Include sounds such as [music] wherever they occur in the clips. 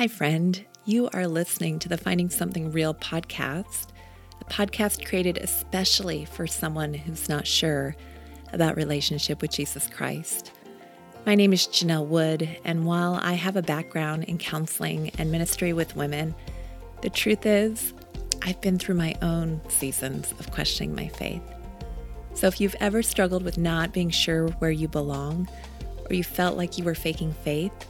Hi, friend. You are listening to the Finding Something Real podcast, a podcast created especially for someone who's not sure about relationship with Jesus Christ. My name is Janelle Wood, and while I have a background in counseling and ministry with women, the truth is, I've been through my own seasons of questioning my faith. So if you've ever struggled with not being sure where you belong, or you felt like you were faking faith,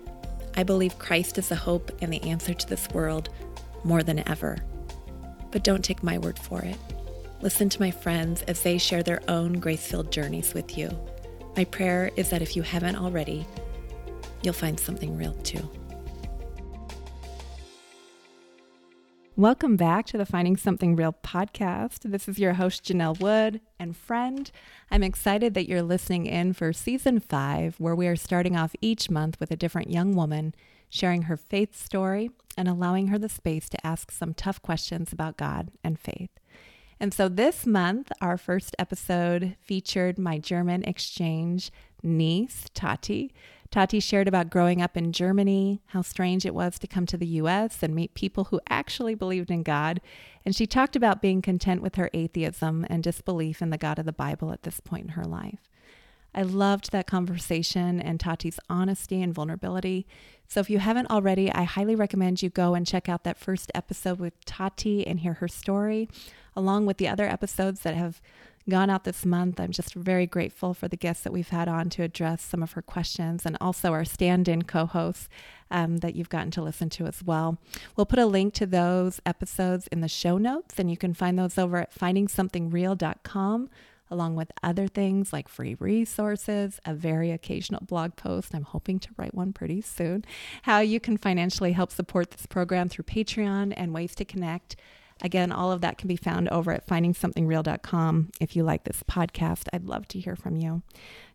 I believe Christ is the hope and the answer to this world more than ever. But don't take my word for it. Listen to my friends as they share their own grace filled journeys with you. My prayer is that if you haven't already, you'll find something real too. Welcome back to the Finding Something Real podcast. This is your host, Janelle Wood, and friend. I'm excited that you're listening in for season five, where we are starting off each month with a different young woman sharing her faith story and allowing her the space to ask some tough questions about God and faith. And so this month, our first episode featured my German exchange niece, Tati. Tati shared about growing up in Germany, how strange it was to come to the US and meet people who actually believed in God. And she talked about being content with her atheism and disbelief in the God of the Bible at this point in her life. I loved that conversation and Tati's honesty and vulnerability. So if you haven't already, I highly recommend you go and check out that first episode with Tati and hear her story, along with the other episodes that have gone out this month. I'm just very grateful for the guests that we've had on to address some of her questions and also our stand in co hosts um, that you've gotten to listen to as well. We'll put a link to those episodes in the show notes, and you can find those over at findingsomethingreal.com. Along with other things like free resources, a very occasional blog post. I'm hoping to write one pretty soon. How you can financially help support this program through Patreon and ways to connect Again, all of that can be found over at findingsomethingreal.com. If you like this podcast, I'd love to hear from you.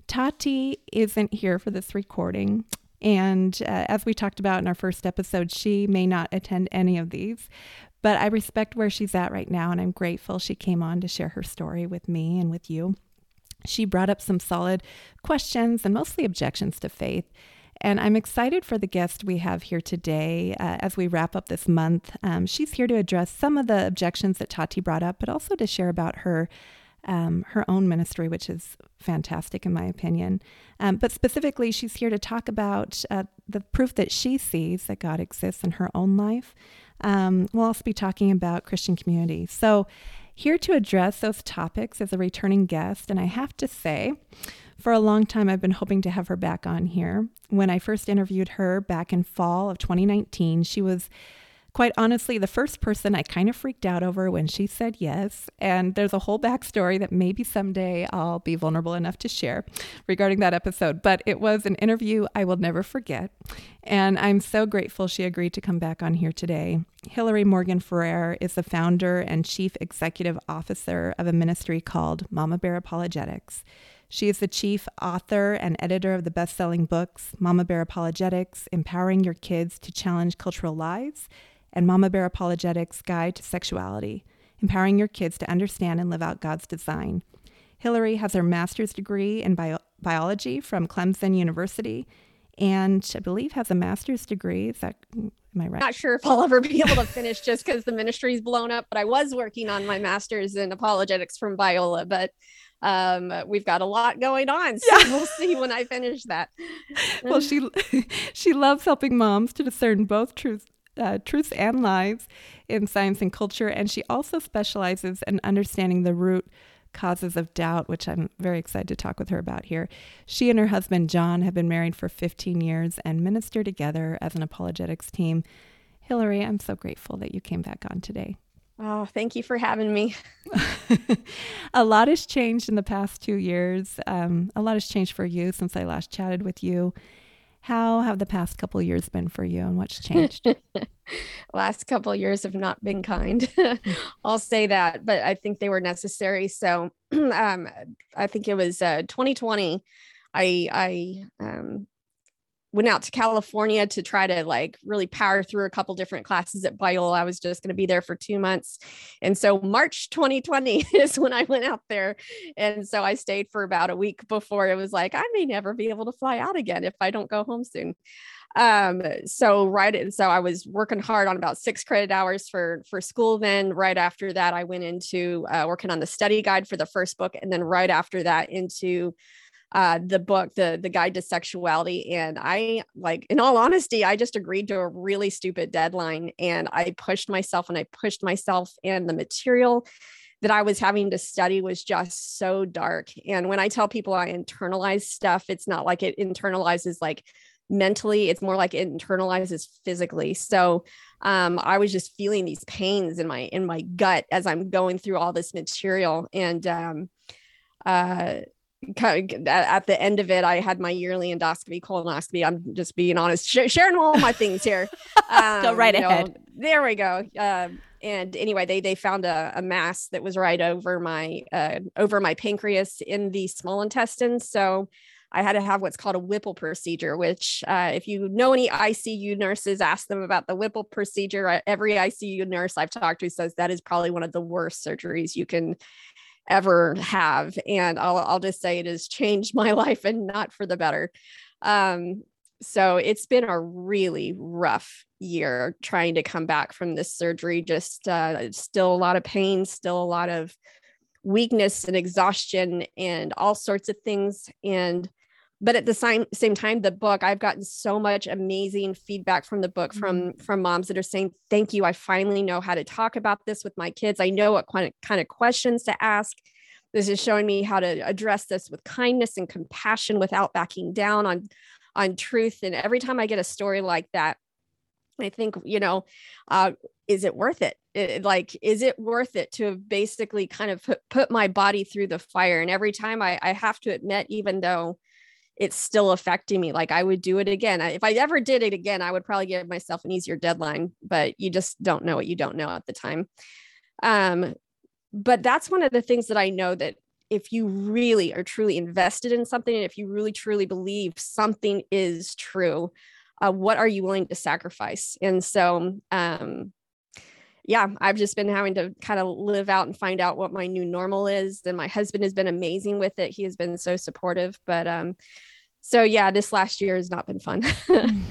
Tati isn't here for this recording. And uh, as we talked about in our first episode, she may not attend any of these, but I respect where she's at right now. And I'm grateful she came on to share her story with me and with you. She brought up some solid questions and mostly objections to faith. And I'm excited for the guest we have here today uh, as we wrap up this month. Um, she's here to address some of the objections that Tati brought up, but also to share about her. Um, her own ministry, which is fantastic in my opinion. Um, but specifically, she's here to talk about uh, the proof that she sees that God exists in her own life. Um, we'll also be talking about Christian community. So, here to address those topics as a returning guest, and I have to say, for a long time, I've been hoping to have her back on here. When I first interviewed her back in fall of 2019, she was quite honestly the first person I kind of freaked out over when she said yes. And there's a whole backstory that maybe someday I'll be vulnerable enough to share regarding that episode. But it was an interview I will never forget. And I'm so grateful she agreed to come back on here today. Hillary Morgan Ferrer is the founder and chief executive officer of a ministry called Mama Bear Apologetics. She is the chief author and editor of the best selling books Mama Bear Apologetics Empowering Your Kids to Challenge Cultural Lies and Mama Bear Apologetics Guide to Sexuality Empowering Your Kids to Understand and Live Out God's Design. Hillary has her master's degree in bio- biology from Clemson University and I believe has a master's degree. Is that am I right? Not sure if I'll ever be able to finish just because the ministry's blown up, but I was working on my master's in apologetics from Biola, but um, we've got a lot going on. So yeah. we'll see when I finish that. well, she [laughs] she loves helping moms to discern both truths. Uh, truths and lies in science and culture, and she also specializes in understanding the root causes of doubt, which I'm very excited to talk with her about here. She and her husband, John, have been married for 15 years and minister together as an apologetics team. Hillary, I'm so grateful that you came back on today. Oh, thank you for having me. [laughs] a lot has changed in the past two years. Um, a lot has changed for you since I last chatted with you. How have the past couple years been for you and what's changed? [laughs] Last couple years have not been kind. [laughs] I'll say that, but I think they were necessary. So [clears throat] um, I think it was uh, 2020. I I um, went out to California to try to like really power through a couple different classes at Biola. I was just going to be there for two months. And so March 2020 [laughs] is when I went out there. And so I stayed for about a week before it was like, I may never be able to fly out again if I don't go home soon. Um, so right. And so I was working hard on about six credit hours for, for school. Then right after that, I went into uh, working on the study guide for the first book. And then right after that into uh, the book, the the guide to sexuality, and I like, in all honesty, I just agreed to a really stupid deadline, and I pushed myself, and I pushed myself, and the material that I was having to study was just so dark. And when I tell people I internalize stuff, it's not like it internalizes like mentally it's more like it internalizes physically so um, i was just feeling these pains in my in my gut as i'm going through all this material and um, uh, kind of at the end of it, I had my yearly endoscopy, colonoscopy. I'm just being honest, sh- sharing all my things here. [laughs] Um, go right ahead. Know, there we go. Um, and anyway, they they found a, a mass that was right over my uh, over my pancreas in the small intestine. So I had to have what's called a Whipple procedure, which, uh, if you know any ICU nurses, ask them about the Whipple procedure. Every ICU nurse I've talked to says that is probably one of the worst surgeries you can ever have. And I'll, I'll just say it has changed [laughs] my life and not for the better. Um, so it's been a really rough year trying to come back from this surgery. Just uh, still a lot of pain, still a lot of weakness and exhaustion, and all sorts of things. And but at the same same time the book i've gotten so much amazing feedback from the book from mm-hmm. from moms that are saying thank you i finally know how to talk about this with my kids i know what kind of, kind of questions to ask this is showing me how to address this with kindness and compassion without backing down on on truth and every time i get a story like that i think you know uh, is it worth it? it? like is it worth it to have basically kind of put, put my body through the fire and every time I, I have to admit even though it's still affecting me. Like I would do it again. If I ever did it again, I would probably give myself an easier deadline, but you just don't know what you don't know at the time. Um, but that's one of the things that I know that if you really are truly invested in something, and if you really truly believe something is true, uh, what are you willing to sacrifice? And so, um, yeah, I've just been having to kind of live out and find out what my new normal is. And my husband has been amazing with it. He has been so supportive. But um, so yeah, this last year has not been fun. [laughs]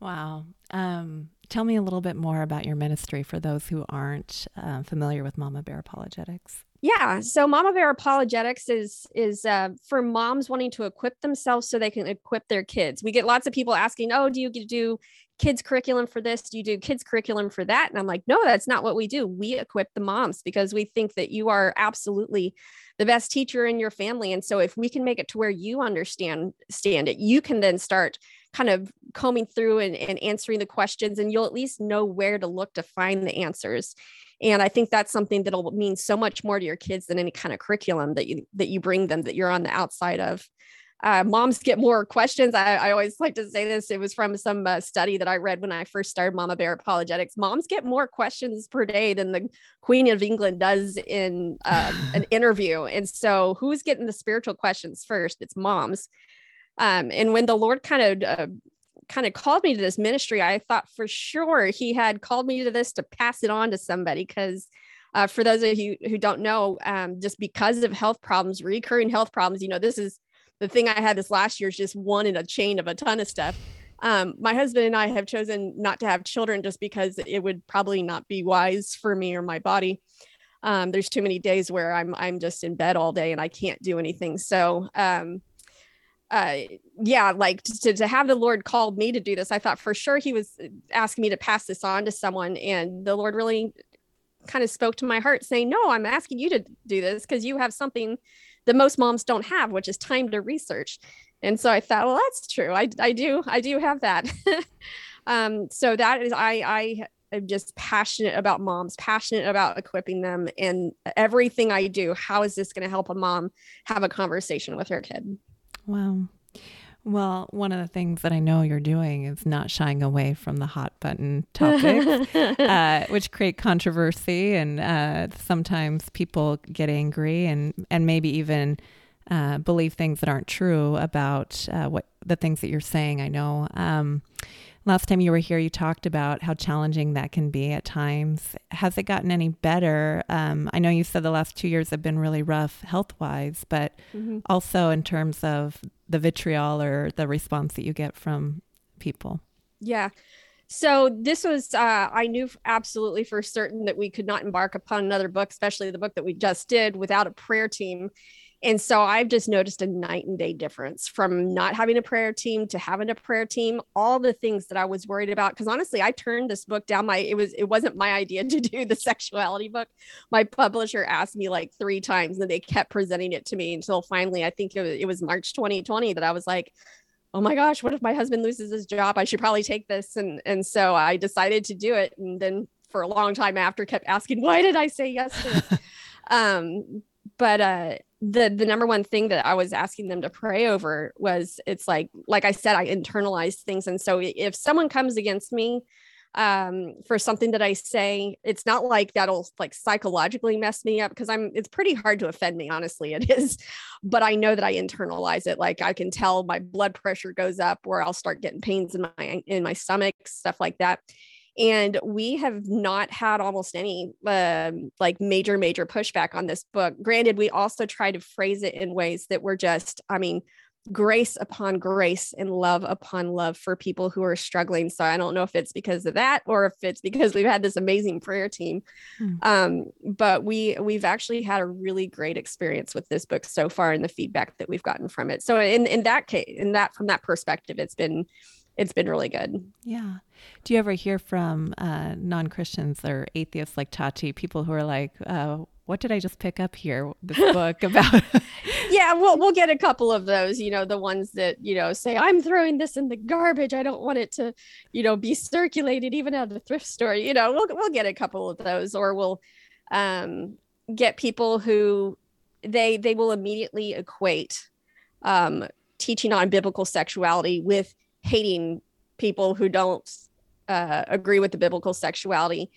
wow. Um, tell me a little bit more about your ministry for those who aren't uh, familiar with Mama Bear Apologetics. Yeah, so Mama Bear Apologetics is is uh, for moms wanting to equip themselves so they can equip their kids. We get lots of people asking, "Oh, do you do kids curriculum for this you do kids curriculum for that? And i'm like no that's not what we do. We equip the moms because we think that you are absolutely the best teacher in your family. And so if we can make it to where you understand stand it you can then start kind of combing through and, and answering the questions and you'll at least know where to look to find the answers. And i think that's something that'll mean so much more to your kids than any kind of curriculum that you that you bring them that you're on the outside of uh, moms get more questions. I, I, always like to say this. It was from some uh, study that I read when I first started Mama Bear Apologetics. Moms get more questions per day than the Queen of England does in uh, an [laughs] interview. And so, who's getting the spiritual questions first? It's moms. Um, and when the Lord kind of uh, kind of called me to this ministry, I thought for sure He had called me to this to pass it on to somebody because. Uh, for those of you who don't know, um, just because of health problems, recurring health problems, you know, this is the thing I had this last year is just one in a chain of a ton of stuff. Um, my husband and I have chosen not to have children just because it would probably not be wise for me or my body. Um, there's too many days where I'm I'm just in bed all day and I can't do anything. So um, uh, yeah, like to, to have the Lord called me to do this, I thought for sure He was asking me to pass this on to someone, and the Lord really kind of spoke to my heart, saying, "No, I'm asking you to do this because you have something that most moms don't have, which is time to research. And so I thought, well, that's true. I, I do, I do have that. [laughs] um, so that is, I, I am just passionate about moms, passionate about equipping them and everything I do. How is this going to help a mom have a conversation with her kid? Wow. Well, one of the things that I know you're doing is not shying away from the hot button topics, [laughs] uh, which create controversy, and uh, sometimes people get angry and and maybe even uh, believe things that aren't true about uh, what the things that you're saying. I know. Um, last time you were here, you talked about how challenging that can be at times. Has it gotten any better? Um, I know you said the last two years have been really rough health wise, but mm-hmm. also in terms of the vitriol or the response that you get from people. Yeah. So this was uh, I knew absolutely for certain that we could not embark upon another book, especially the book that we just did, without a prayer team. And so I've just noticed a night and day difference from not having a prayer team to having a prayer team, all the things that I was worried about. Cause honestly, I turned this book down. My it was it wasn't my idea [laughs] to do the sexuality book. My publisher asked me like three times and they kept presenting it to me until finally I think it was, it was March 2020 that I was like, oh my gosh, what if my husband loses his job? I should probably take this. And and so I decided to do it. And then for a long time after kept asking, why did I say yes [laughs] um, but uh the the number one thing that I was asking them to pray over was it's like like I said I internalize things. And so if someone comes against me um for something that I say it's not like that'll like psychologically mess me up because I'm it's pretty hard to offend me honestly it is. [laughs] But I know that I internalize it. Like I can tell my blood pressure goes up or I'll start getting pains in my in my stomach stuff like that and we have not had almost any um, like major major pushback on this book. Granted we also try to phrase it in ways that were just i mean grace upon grace and love upon love for people who are struggling. So i don't know if it's because of that or if it's because we've had this amazing prayer team. Hmm. um, but we we've actually had a really great experience with this book so far and the feedback that we've gotten from it. So in in that case in that from that perspective it's been it's been really good. Yeah. Do you ever hear from uh, non Christians or atheists like Tati, people who are like, uh, what did I just pick up here? This [laughs] book about. [laughs] yeah, we'll we'll get a couple of those. You know, the ones that you know say I'm throwing this in the garbage. I don't want it to, you know, be circulated even at the thrift store. You know, we'll we'll get a couple of those, or we'll um, get people who they they will immediately equate um, teaching on biblical sexuality with hating people who don't uh, agree with the biblical sexuality.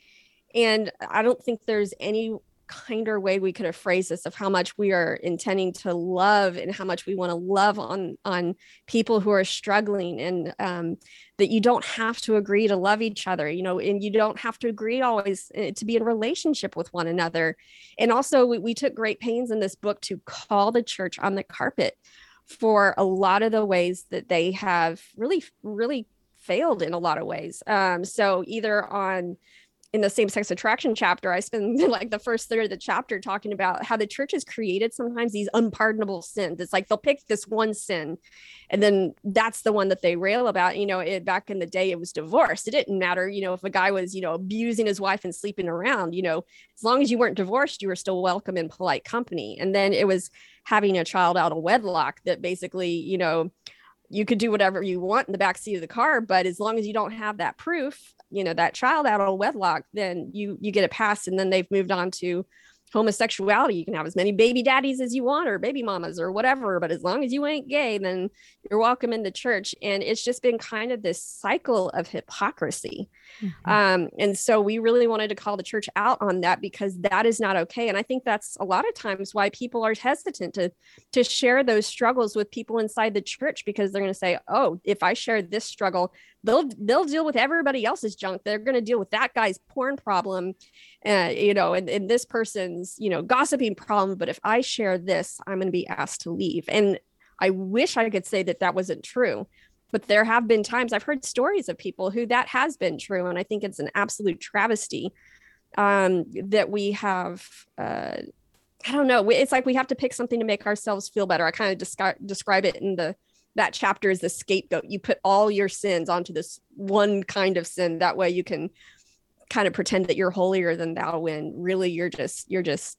And I don't think there's any kinder way we could have phrased this of how much we are intending to love and how much we want to love on on people who are struggling. And um, that you don't have to agree to love each other you know and you don't have to agree always uh, to be in relationship with one another. And also we, we took great pains in this book to call the church on the carpet for a lot of the ways that they have really, really failed in a lot of ways. Um, so either on in the same sex attraction chapter, I spend [laughs] like the first third of the chapter talking about how the church has created sometimes these unpardonable sins. It's like they'll pick this one sin and then that's the one that they rail about. You know, it, back in the day, it was divorce. It didn't matter, you know, if a guy was, you know, abusing his wife and sleeping around, you know, as long as you weren't divorced, you were still welcome in polite company. And then it was having a child out of wedlock that basically, you know, you could do whatever you want in the back seat of the car, but as long as you don't have that proof, you know, that child out of wedlock, then you you get a pass. And then they've moved on to homosexuality you can have as many baby daddies as you want or baby mamas or whatever but as long as you ain't gay then you're welcome in the church. And it's just been kind of this cycle of hypocrisy. Mm-hmm. um, and so we really wanted to call the church out on that because that is not okay. And i think that's a lot of times why people are hesitant to to share those struggles with people inside the church because they're going to say oh if i share this struggle they'll they'll deal with everybody else's junk. They're going to deal with that guy's porn problem uh, you know and, and this person's you know gossiping problem. But if i share this i'm going to be asked to leave. And i wish i could say that that wasn't true but there have been times i've heard stories of people who that has been true and i think it's an absolute travesty um, that we have uh, i don't know. It's like we have to pick something to make ourselves feel better. I kind of descri- describe it in the that chapter is the scapegoat. You put all your sins onto this one kind of sin. That way you can kind of pretend that you're holier than thou when really you're just you're just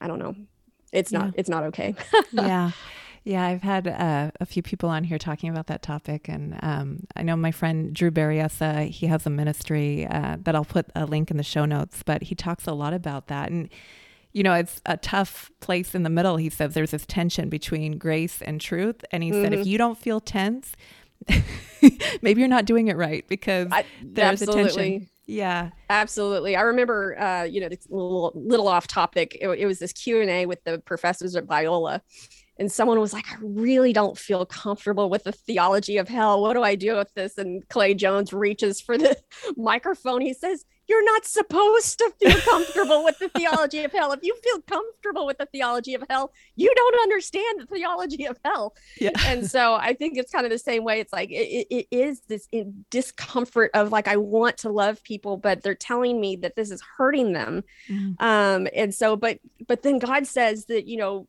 I don't know. It's not yeah. it's not okay. [laughs] yeah. Yeah, I've had uh, a few people on here talking about that topic, and um, I know my friend Drew Berryessa. He has a ministry uh, that I'll put a link in the show notes, but he talks a lot about that. And you know, it's a tough place in the middle. He says there's this tension between grace and truth. And he mm-hmm. said, if mm-hmm. you don't feel tense, [laughs] maybe you're not doing it right because I, there's absolutely. a tension. Yeah, absolutely. I remember, uh, you know, a little, little off topic. It, it was this Q and A with the professors at Biola, and someone was like, I really don't feel comfortable with the theology of hell. What do I do with this? And Clay Jones reaches for the [laughs] microphone. He says, You're not supposed to feel comfortable with the theology of hell. If you feel comfortable with the theology of hell, you don't understand the theology of hell. Yeah. And so I think it's kind of the same way. It's like it, it is this discomfort of like, I want to love people, but they're telling me that this is hurting them. Mm. Um, and so, but, but then God says that, you know,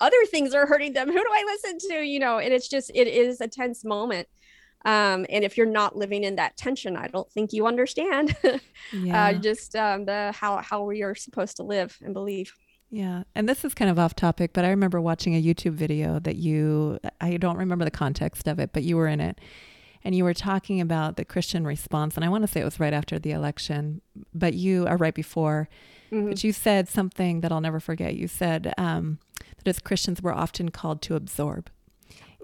other things are hurting them who do i listen to you know and it's just it is a tense moment um, and if you're not living in that tension i don't think you understand [laughs] uh, yeah. uh, just um, the how how we are supposed to live and believe yeah. And this is kind of off topic, but I remember watching a YouTube video that you, I don't remember the context of it, but you were in it. And you were talking about the Christian response. And I want to say it was right after the election, but you are right before. Mm-hmm. But you said something that I'll never forget. You said, um, that as Christians we're often called to absorb.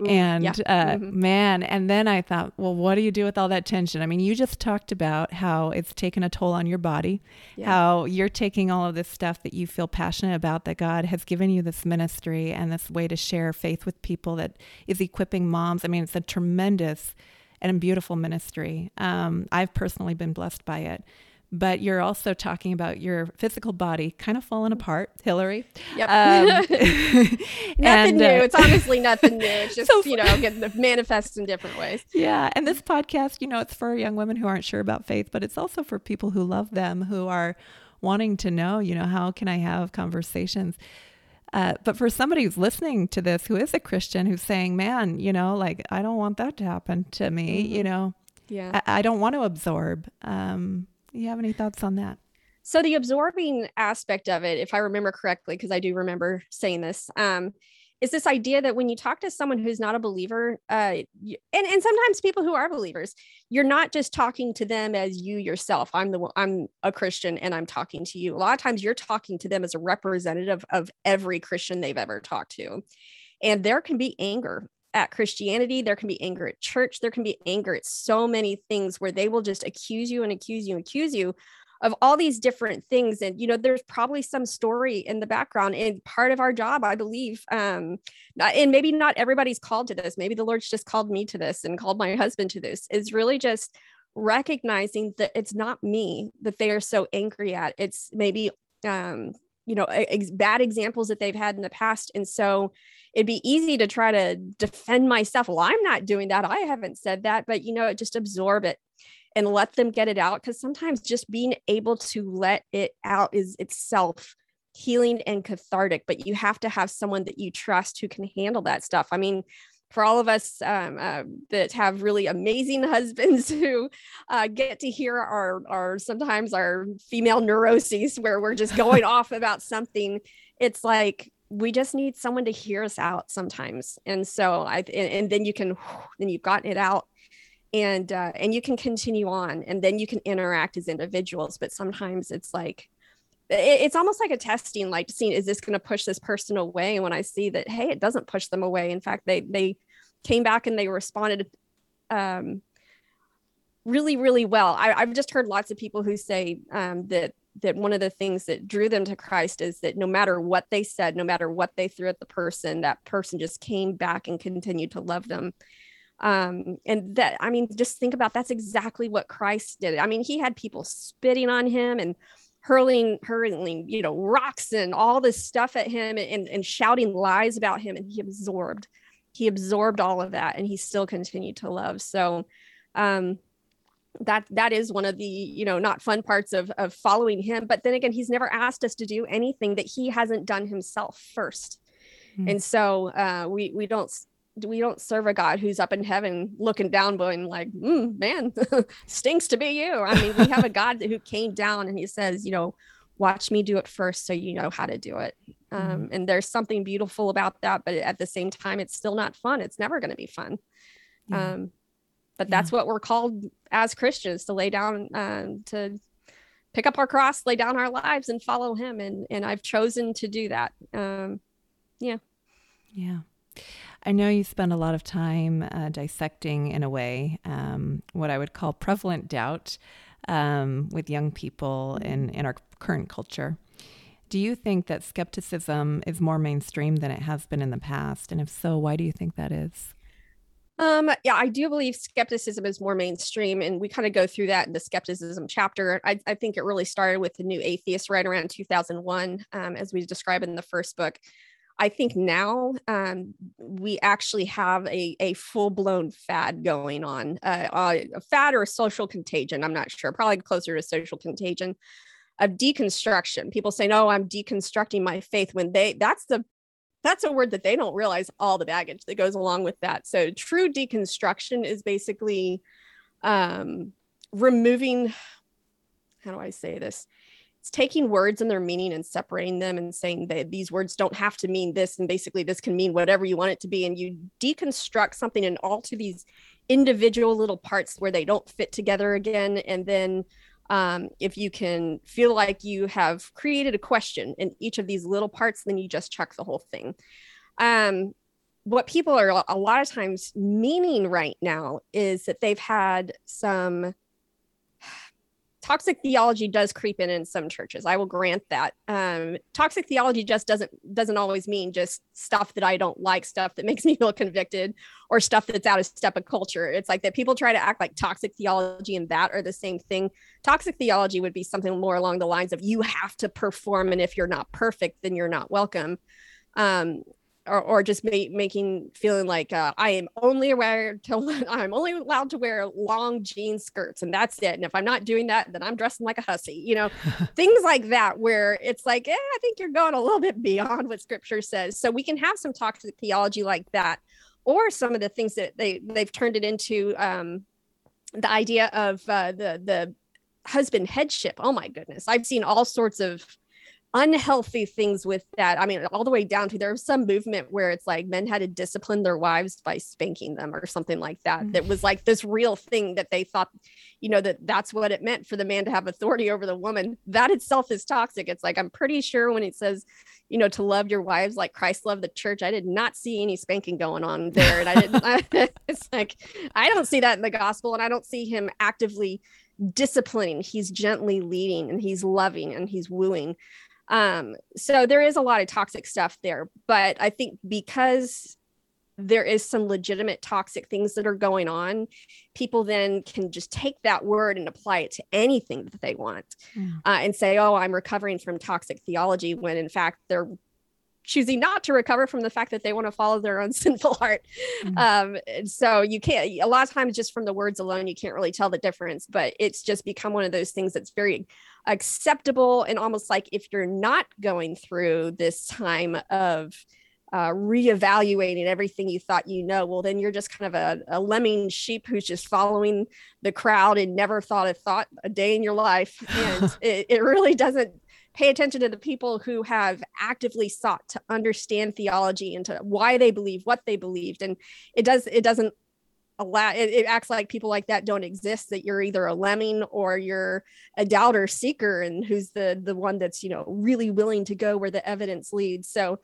Ooh, and yeah. uh, mm-hmm. man, and then I thought, well, what do you do with all that tension? I mean, you just talked about how it's taken a toll on your body, yeah. how you're taking all of this stuff that you feel passionate about, that God has given you this ministry and this way to share faith with people that is equipping moms. I mean, it's a tremendous and beautiful ministry. Um, I've personally been blessed by it but you're also talking about your physical body kind of falling apart, Hillary. Yep. Um, [laughs] [laughs] nothing and, new. Uh, it's honestly nothing new. [laughs] It's just, so, you know, getting the manifests in different ways. Yeah. And this podcast, you know, it's for young women who aren't sure about faith, but it's also for people who love them, who are wanting to know, you know, how can I have conversations? Uh, but for somebody who's listening to this who is a Christian who's saying, man, you know, like, I don't want that to happen to me, mm-hmm. you know, yeah, I, I, don't want to absorb. Um, you have any thoughts on that? So the absorbing aspect of it, if I remember correctly, because I do remember saying this, um, is this idea that when you talk to someone who's not a believer, uh, and and sometimes people who are believers, you're not just talking to them as you yourself. I'm the I'm a Christian and I'm talking to you. A lot of times you're talking to them as a representative of every Christian they've ever talked to, and there can be anger at Christianity, there can be anger at church, there can be anger at so many things where they will just accuse you and accuse you and accuse you of all these different things. And you know there's probably some story in the background and part of our job i believe um and maybe not everybody's called to this. Maybe the lord's just called me to this and called my [laughs] husband to this is really just recognizing that it's not me that they are so angry at. It's maybe um you know ex- bad examples that they've had in the past and so it'd be easy to try to defend myself. Well, I'm not doing that. I haven't said that, but you know, just absorb it and let them get it out. Cause sometimes just being able to let it out is itself healing and cathartic, but you have to have someone that you trust who can handle that stuff. I mean, for all of us um, uh, that have really amazing [laughs] husbands who uh, get to hear our, our sometimes our female neuroses where we're just going [laughs] off about something, it's like we just need someone to hear us out sometimes. And so i and, and then you can then you've gotten it out. And uh, and you can continue on and then you can interact as individuals. But sometimes it's like it, it's almost like a testing like seeing is this going to push this person away and when i see that hey it doesn't push them away in fact they they came back and they responded um really really well I, i've just heard lots of people who say um, that that one of the things that drew them to Christ is that no matter what they said, no matter what they threw at the person, that person just came back and continued to love them. Um, and that, I mean, just think about that's exactly what Christ did. I mean, he had people spitting on him and hurling, hurling, you know, rocks and all this stuff at him and, and shouting lies about him. And he absorbed, he absorbed all of that and he still continued to love. So, um, that that is one of the you know not fun parts of of following him but then again he's never asked us to do anything that he hasn't done himself 1st mm-hmm. and so uh we we don't we don't serve a god who's up in heaven looking down going like mm, man [laughs] stinks to be you i mean we have a god who came down and he says you know watch me do it first so you know how to do it um, mm-hmm. and there's something beautiful about that but at the same time it's still not fun it's never going to be fun yeah. um, but that's what we're called as Christians to lay down um, to pick up our cross, lay down our lives, and follow Him. And and I've chosen to do that. Um, yeah. Yeah. I know you spend a lot of time uh, dissecting, in a way, um, what I would call prevalent doubt um, with young people in, in our current culture. Do you think that skepticism is more mainstream than it has been in the past? And if so, why do you think that is? Um, yeah, I do believe skepticism is more mainstream, and we kind of go through that in the skepticism chapter. I, I think it really started with the new atheist right around 2001, um, as we describe in the first book. I think now um, we actually have a, a full blown fad going on, uh, a fad or a social contagion. I'm not sure, probably closer to social contagion of deconstruction. People say, "No, I'm deconstructing my faith." When they that's the that's a word that they don't realize all the baggage that goes along with that. So true deconstruction is basically um, removing. How do I say this? It's taking words and their meaning and separating them and saying that these words don't have to mean this and basically this can mean whatever you want it to be. And you deconstruct something and alter these individual little parts where they don't fit together again. And then um, if you can feel like you have created a question in each of these little parts then you just chuck the whole thing. Um, what people are a lot of times meaning right now is that they've had some toxic theology does creep in in some churches. I will grant that. Um, toxic theology just doesn't doesn't always mean just stuff that i don't like stuff that [laughs] makes me feel convicted or stuff that's out of step of culture. It's like that people try to act like toxic theology and that are the same thing. Toxic theology would be something more along the lines of you have to perform and if you're not perfect then you're not welcome. Um, or, or just ma- making feeling like uh, I am only aware to [laughs] I'm only allowed to wear long jean skirts and that's it. And if I'm not doing that, then I'm dressing like a hussy, you know, [laughs] things like that, where it's like, eh, I think you're going a little bit beyond what scripture says. So we can have some toxic theology like that, or some of the things that they they've turned it into um, the idea of uh, the the husband headship. Oh my goodness, I've seen all sorts of unhealthy things with that. I mean, all the way down to there was some movement where it's like men had to discipline their wives by spanking them or something like that. Mm. That was like this real thing that they thought, you know, that that's what it meant for the man to have authority over the woman. That itself is toxic. It's like, I'm pretty sure when it says, you know, to love your wives like Christ loved the church, I did not see any spanking going on there. And I didn't, I, [laughs] it's like, I don't see that in the gospel and I don't see him actively disciplining. He's gently leading and he's loving and he's wooing. Um, so there is a lot of toxic stuff there, but I think because there is some legitimate toxic things that are going on, people then can just take that word and apply it to anything that they want mm. uh, and say, oh, I'm recovering from toxic theology, when in fact they're choosing not to recover from the fact that they want to follow their own [laughs] sinful heart. Mm-hmm. Um, so you can't, a lot of times, just from the words alone, you can't really tell the difference, but it's just become one of those things that's very acceptable and almost like if you're not going through this time of uh, reevaluating everything you thought you know, well, then you're just kind of a, a, lemming sheep who's just following the crowd and never thought a thought a day in your life. [laughs] And it, it really doesn't pay attention to the people who have actively sought to understand theology and to why they believe what they believed. And it does it doesn't allow it, it, acts like people like that don't exist that you're either a lemming or you're a doubter seeker and who's the the one that's you know really willing to go where the evidence leads. So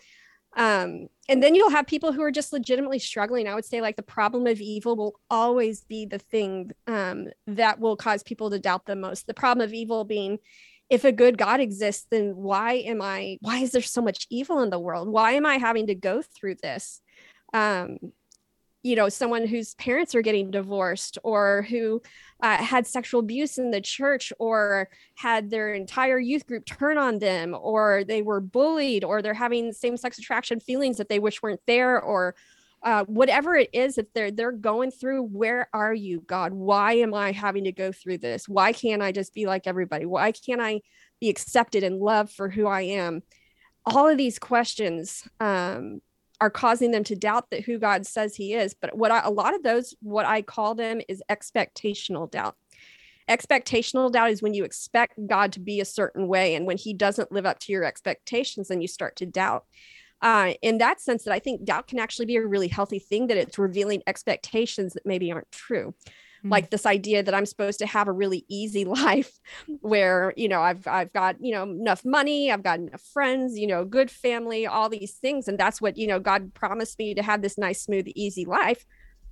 um and then you'll have people who are just legitimately struggling. I would say like the problem of evil will always be the thing um that will cause people to doubt the most. The problem of evil being if a good God exists, then why am I, why is there so much evil in the world? Why am I having to go through this? Um, you know, someone whose parents are getting divorced or who uh, had sexual abuse in the church or had their entire youth group turn on them or they were bullied or they're having same sex attraction feelings that they wish weren't there or uh, whatever it is that they're they're going through where are you god? Why am i having to go through this? Why can't i just be like everybody? Why can't i be accepted and loved for who i am? All of these questions um, are causing them to doubt that who god says he is. But what I, a lot of those what i call them is expectational doubt. Expectational doubt is when you expect god to be a certain way and when he doesn't live up to your expectations then you start to doubt uh, in that sense that I think doubt can actually be a really healthy thing that it's revealing expectations that maybe aren't true. mm-hmm. like this idea that i'm supposed to have a really easy [laughs] life where you know i've i've got you know enough money i've got enough friends you know good family all these things and that's what you know god promised me to have this nice smooth easy life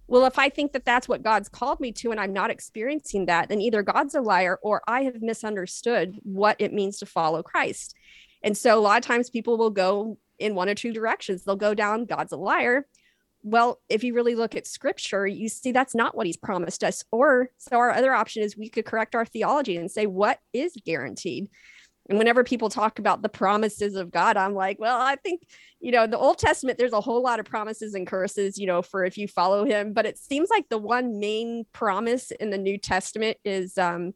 well if i think that that's what god's called me to and i'm not experiencing that then either god's a liar or i have misunderstood what it means to follow christ and so a lot of times people will go in one or two directions they'll go down god's a liar well, if you really look at scripture, you see that's not what he's promised us. Or so our other option is we could correct our theology and say, what is guaranteed? And whenever people talk about the promises of God, I'm like, well, I think, you know, the Old Testament, there's a whole lot of promises and curses, you know, for if you follow him. But it seems like the one main promise in the New Testament is um,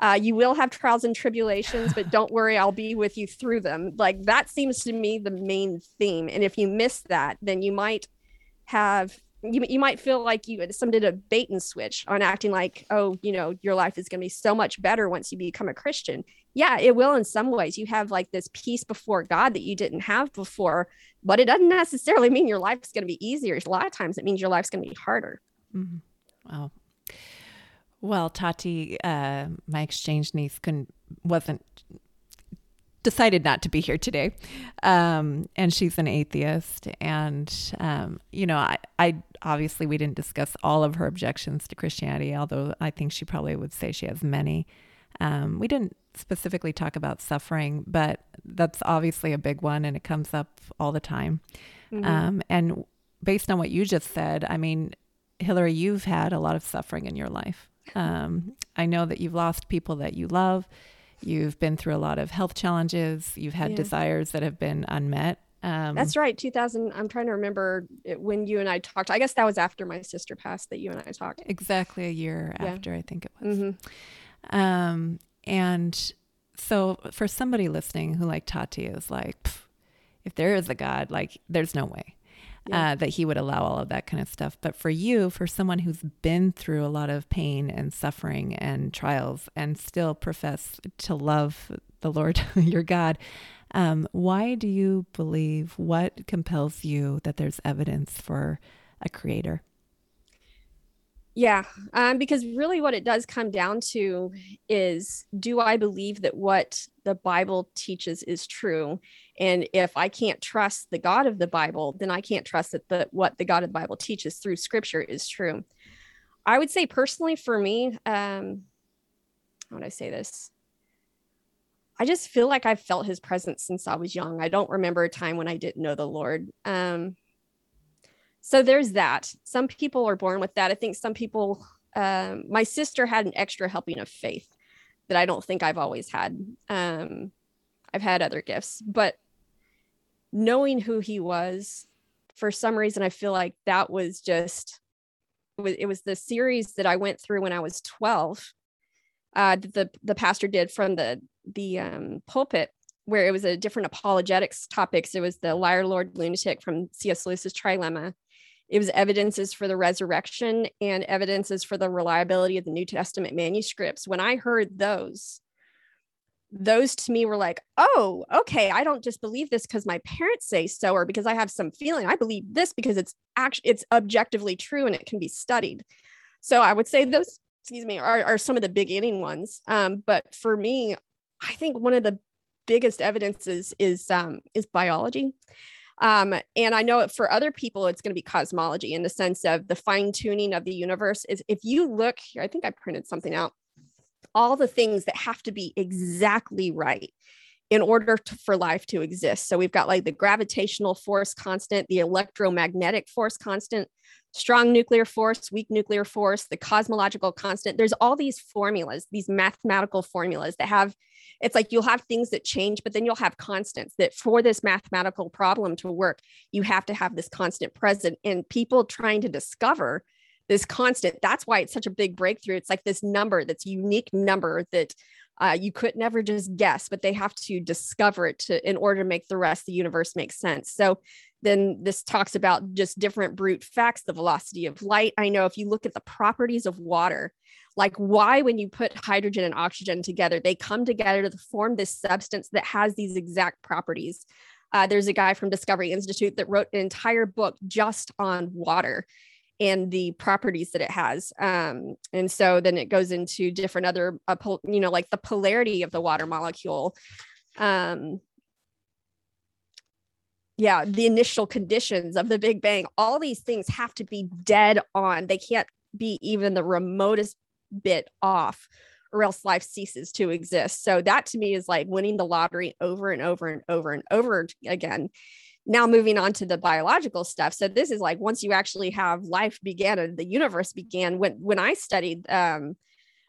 uh, you will have trials and tribulations, but don't worry, I'll be with you through them. Like that seems to me the main theme. And if you miss that, then you might have you, you might feel like you some did a bait and switch on acting like oh you know your life is going to be so much better once you become a christian yeah it will in some ways you have like this peace before god that you didn't have before but it doesn't necessarily mean your life's going to be easier a lot of times it means your life's going to be harder mm-hmm. wow well tati uh, my exchange niece couldn't wasn't decided not to be here today. Um, and she's an atheist. And, um, you know, I, I obviously we didn't discuss all of her objections to Christianity, although I think she probably would say she has many. Um, we didn't specifically talk about suffering, but that's obviously a big one and it comes up all the time. Mm-hmm. Um, and based on what you just said, I mean, Hillary, you've had a lot of suffering in your life. Um, I know that you've lost people that you love. You've been through a lot of health challenges. You've had yeah. desires that have been unmet. Um, That's right. 2000. I'm trying to remember it, when you and I talked. I guess that was after my sister passed that you and I talked. Exactly a year yeah. after, I think it was. Mm-hmm. Um, and so for somebody listening who like Tati is like, if there is a God, like there's no way yeah. uh, that he would allow all of that kind of stuff. But for you, for someone who's been through a lot of pain and suffering and trials and still profess to love the Lord, [laughs] your God, um, why do you believe? What compels you that there's evidence for a creator? Yeah, um, because really what it does come down to is do I believe that what the Bible teaches is true? And if I can't trust the God of the Bible, then I can't trust that the, what the God of the Bible teaches through scripture is true. I would say personally for me, um, how would I say this? I just feel like I've felt his presence since I was young. I don't remember a time when I didn't know the Lord. Um, so there's that some people are born with that i think some people um, my sister had an extra helping of faith that i don't think i've always had um, i've had other gifts but knowing who he was for some reason i feel like that was just it was, the series that i went through when i was 12 uh, the the pastor did from the the um, pulpit where it was a different apologetics topics. It was the liar, Lord, lunatic from C.S. Lewis's Trilemma, it was evidences for the resurrection and evidences for the reliability of the New Testament manuscripts. When I heard those, those to me were like, oh, okay, I don't just believe this because my parents say so or because I have some feeling. I believe this because it's actually it's objectively true and it can be studied. So I would say those, excuse me, are, are some of the beginning ones. Um, but for me, I think one of the biggest evidences is um, is biology. Um, and I know for other people, it's going to be cosmology in the sense of the fine tuning of the universe. Is if you look here, I think I printed something out, all the things that have to be exactly right in order to, for life to exist. So we've got like the gravitational force constant, the electromagnetic force constant, strong nuclear force, weak nuclear force, the cosmological constant. There's all these formulas, these mathematical formulas that have it's like you'll have things that change, but then you'll have constants that for this mathematical problem to work, you have to have this constant present. And people trying to discover this constant, that's why it's such a big breakthrough. It's like this number that's unique number that uh, you could never just guess, but they have to discover it to in order to make the rest of the universe make sense. So then this talks about just different brute facts, the velocity of light. I know if you look at the properties of water, like why when you put hydrogen and oxygen together, they come together to form this substance that has these exact properties. Uh, there's a guy from Discovery Institute that wrote an entire book just on water and the properties that it has. Um, and so then it goes into different other, uh, pol- you know, like the polarity of the water molecule. Um, yeah, the initial conditions of the Big Bang, all these things have to be dead on. They can't be even the remotest bit off or else life ceases to exist. So that to me is like winning the lottery over and over and over and over again. Now moving on to the biological stuff. So this is like once you actually have life began and the universe began. When when I studied um,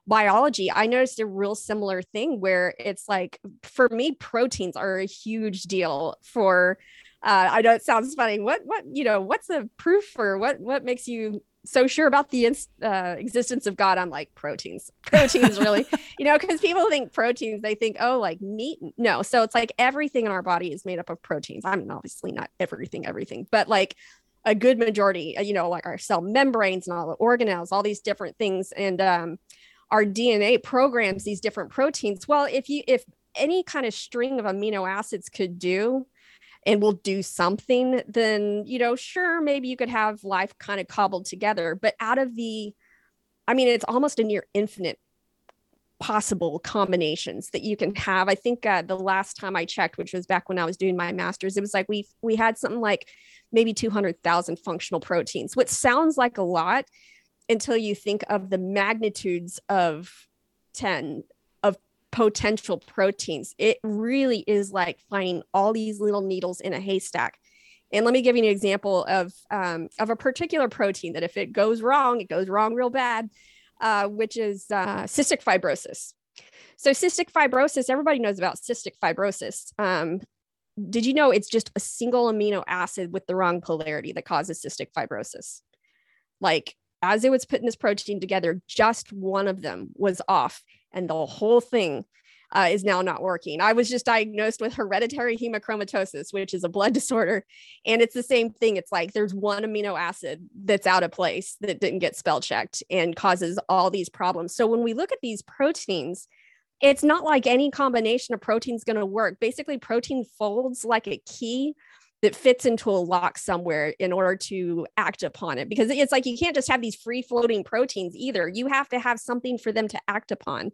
biology, I noticed a real similar thing where it's like for me, proteins are a huge deal for uh, I know it sounds funny. What what you know? What's the proof for what what makes you so sure about the uh, existence of God. I'm like proteins, proteins, really, [laughs] you know, because people think proteins, they think, oh, like meat. No, so it's like everything in our body is made up of proteins. I mean, obviously not everything, everything, but like a good majority, uh, you know, like our cell membranes and all the organelles, all these different things, and um, our DNA programs these different proteins. Well, if you if any kind of string of amino acids could do and will do something, then, you know, sure, maybe you could have life kind of cobbled together. But out of the, I mean, it's almost a near infinite possible combinations that you can have. I think uh, the last time I checked, which was back when I was doing my master's, it was like we we had something like maybe 200,000 functional proteins, which sounds like a lot until you think of the magnitudes of 10 potential proteins. It really is like finding all these little needles in a haystack. And let me give you an example of um, of a particular protein that if it goes wrong, it goes wrong real bad, uh, which is uh, cystic fibrosis. So cystic fibrosis, everybody knows about cystic fibrosis. Um, did you know it's just a single amino acid with the wrong polarity that causes cystic fibrosis? Like as it was putting this protein together, just one of them was off and the whole thing uh, is now not working. I was just diagnosed with hereditary hemochromatosis, which is a blood [laughs] disorder. And it's the same thing. It's like there's one amino acid that's out of place that didn't get spell checked and causes all these problems. So when we look at these proteins, it's not like any combination of proteins going to work. Basically, protein folds like a key that fits into a lock somewhere in order to act upon it because it's like you can't just have these free floating proteins either. You have to have something for them to act upon.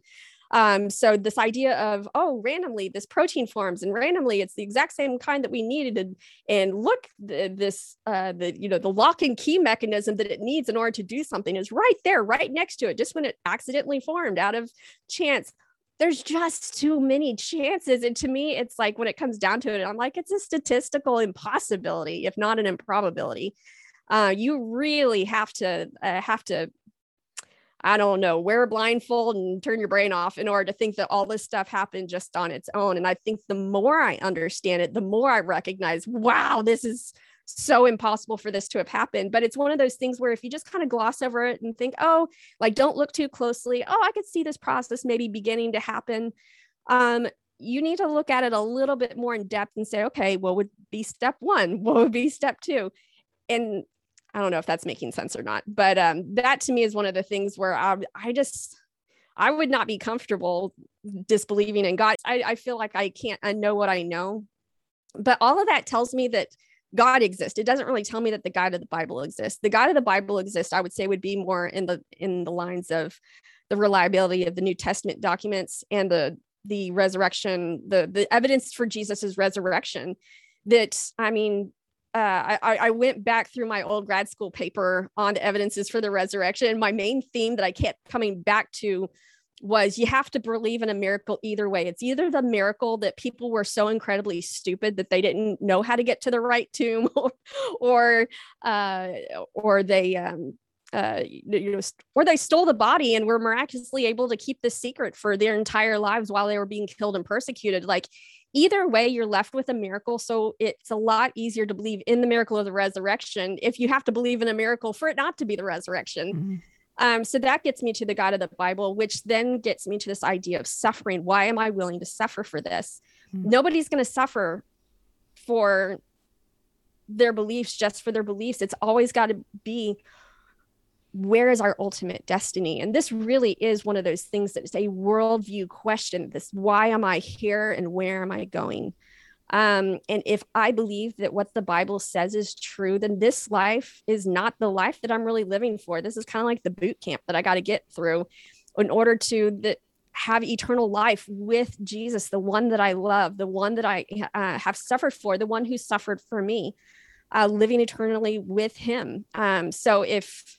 Um, so this idea of oh randomly this protein forms and randomly it's the exact same kind that we needed and, and look the, this uh, the you know the lock and key mechanism that it needs in order to do something is right there right next to it just when it accidentally formed out of chance there's just too many chances. And to me, it's like when it comes down to it, I'm like, it's a statistical impossibility, if not an improbability. Uh, you really have to uh, have to, I don't know, wear a blindfold and turn your brain off in order to think that all this stuff happened just on its own. And I think the more I understand it, the more I recognize, wow, this is so impossible for this to have happened. But it's one of those things where if you just kind of gloss over it and think, oh, like don't look too closely, oh, I could see this process maybe beginning to happen. Um, you need to look at it a little bit more in depth and say, okay, what would be step one? [laughs] What would be step two? And I don't know if that's making sense or not, but um, that to me is one of the things where I, I just, I would not be comfortable disbelieving in God. I, I feel like I can't I know what I know. But all of that tells me that God exists. It doesn't really tell me that the God of the Bible exists. The God of the Bible exists, I would say, would be more in the in the lines of the reliability of the New Testament documents and the the resurrection, the the evidence for Jesus's resurrection. That I mean, uh, I, I went back through my old grad school paper on the evidences for the resurrection. My main theme that I kept coming back to was you have to believe in a miracle either way. It's either the miracle that people were so incredibly stupid that they didn't know how to get to the right tomb, [laughs] or or, uh, or they um, uh, you know, or they stole the body and were miraculously able to keep the secret for their entire lives while they were being killed and persecuted. Like either way, you're left with a miracle. So it's a lot easier to believe in the miracle of the resurrection if you have to believe in a miracle for it not to be the resurrection. Mm-hmm. Um, so that gets me to the God of the Bible, which then gets me to this idea of suffering. Why am I willing to suffer for this? Mm-hmm. Nobody's going to suffer for their beliefs just for their beliefs. It's always got to be where is our ultimate destiny? And this really is one of those things that is a worldview question. This why am I here and where am I going? Um, and if I believe that what the Bible says is true, then this life is not the life that I'm really living for. This is kind of like the boot camp that I got to get through in order to that have eternal life with Jesus, the one that I love, the one that I uh, have suffered for, the one who suffered for me, uh, living eternally with Him. Um, so if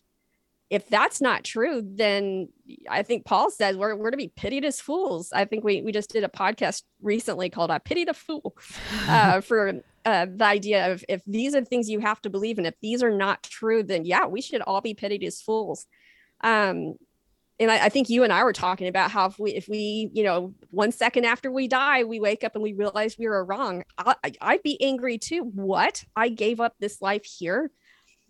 if that's not true, then I think Paul says we're, we're to be pitied as fools. I think we, we just did a podcast recently called I Pity the Fool uh, [laughs] for uh, the idea of if these are things you have to believe and if these are not true, then yeah, we should all be pitied as fools. Um, and I, I, think you and I were talking about how if we, if we, you know, one second after we die, we wake up and we realize we were wrong. I, I'd be angry too. What? I gave up this life here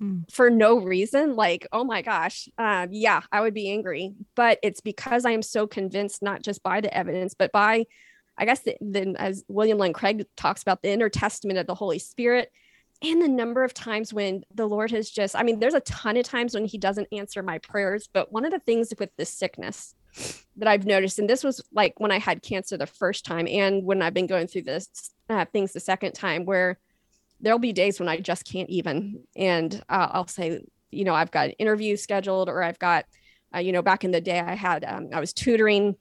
mm. for no reason. Like, oh my gosh, uh, yeah, I would be angry. But it's because I am so convinced, not just by the evidence, but by, I guess, then as William Lane Craig talks about the inner testament of the Holy Spirit and the number of times when the Lord has just, I mean, there's a ton of times when He doesn't answer my prayers. But one of the things with this sickness that I've noticed, and this was like when I had cancer the first time, and when I've been going through this uh, things the second time, where there'll be days when I just can't even, and uh, I'll say, you know, I've got an interview scheduled, or I've got, uh, you know, back in the day, I had, um, I was tutoring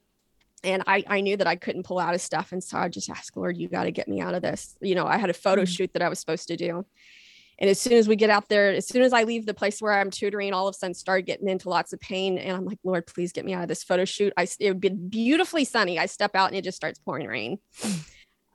and I, I knew that I couldn't pull out of stuff. And so I just asked, Lord, you got to get me out of this. You know, I had a photo mm-hmm. shoot that I was supposed to do. And as soon as we get out there, as soon as I leave the place where I'm tutoring, all of a sudden started getting into lots of pain. And I'm like, Lord, please get me out of this photo shoot. I, it would be beautifully sunny. I step out and it just starts pouring rain.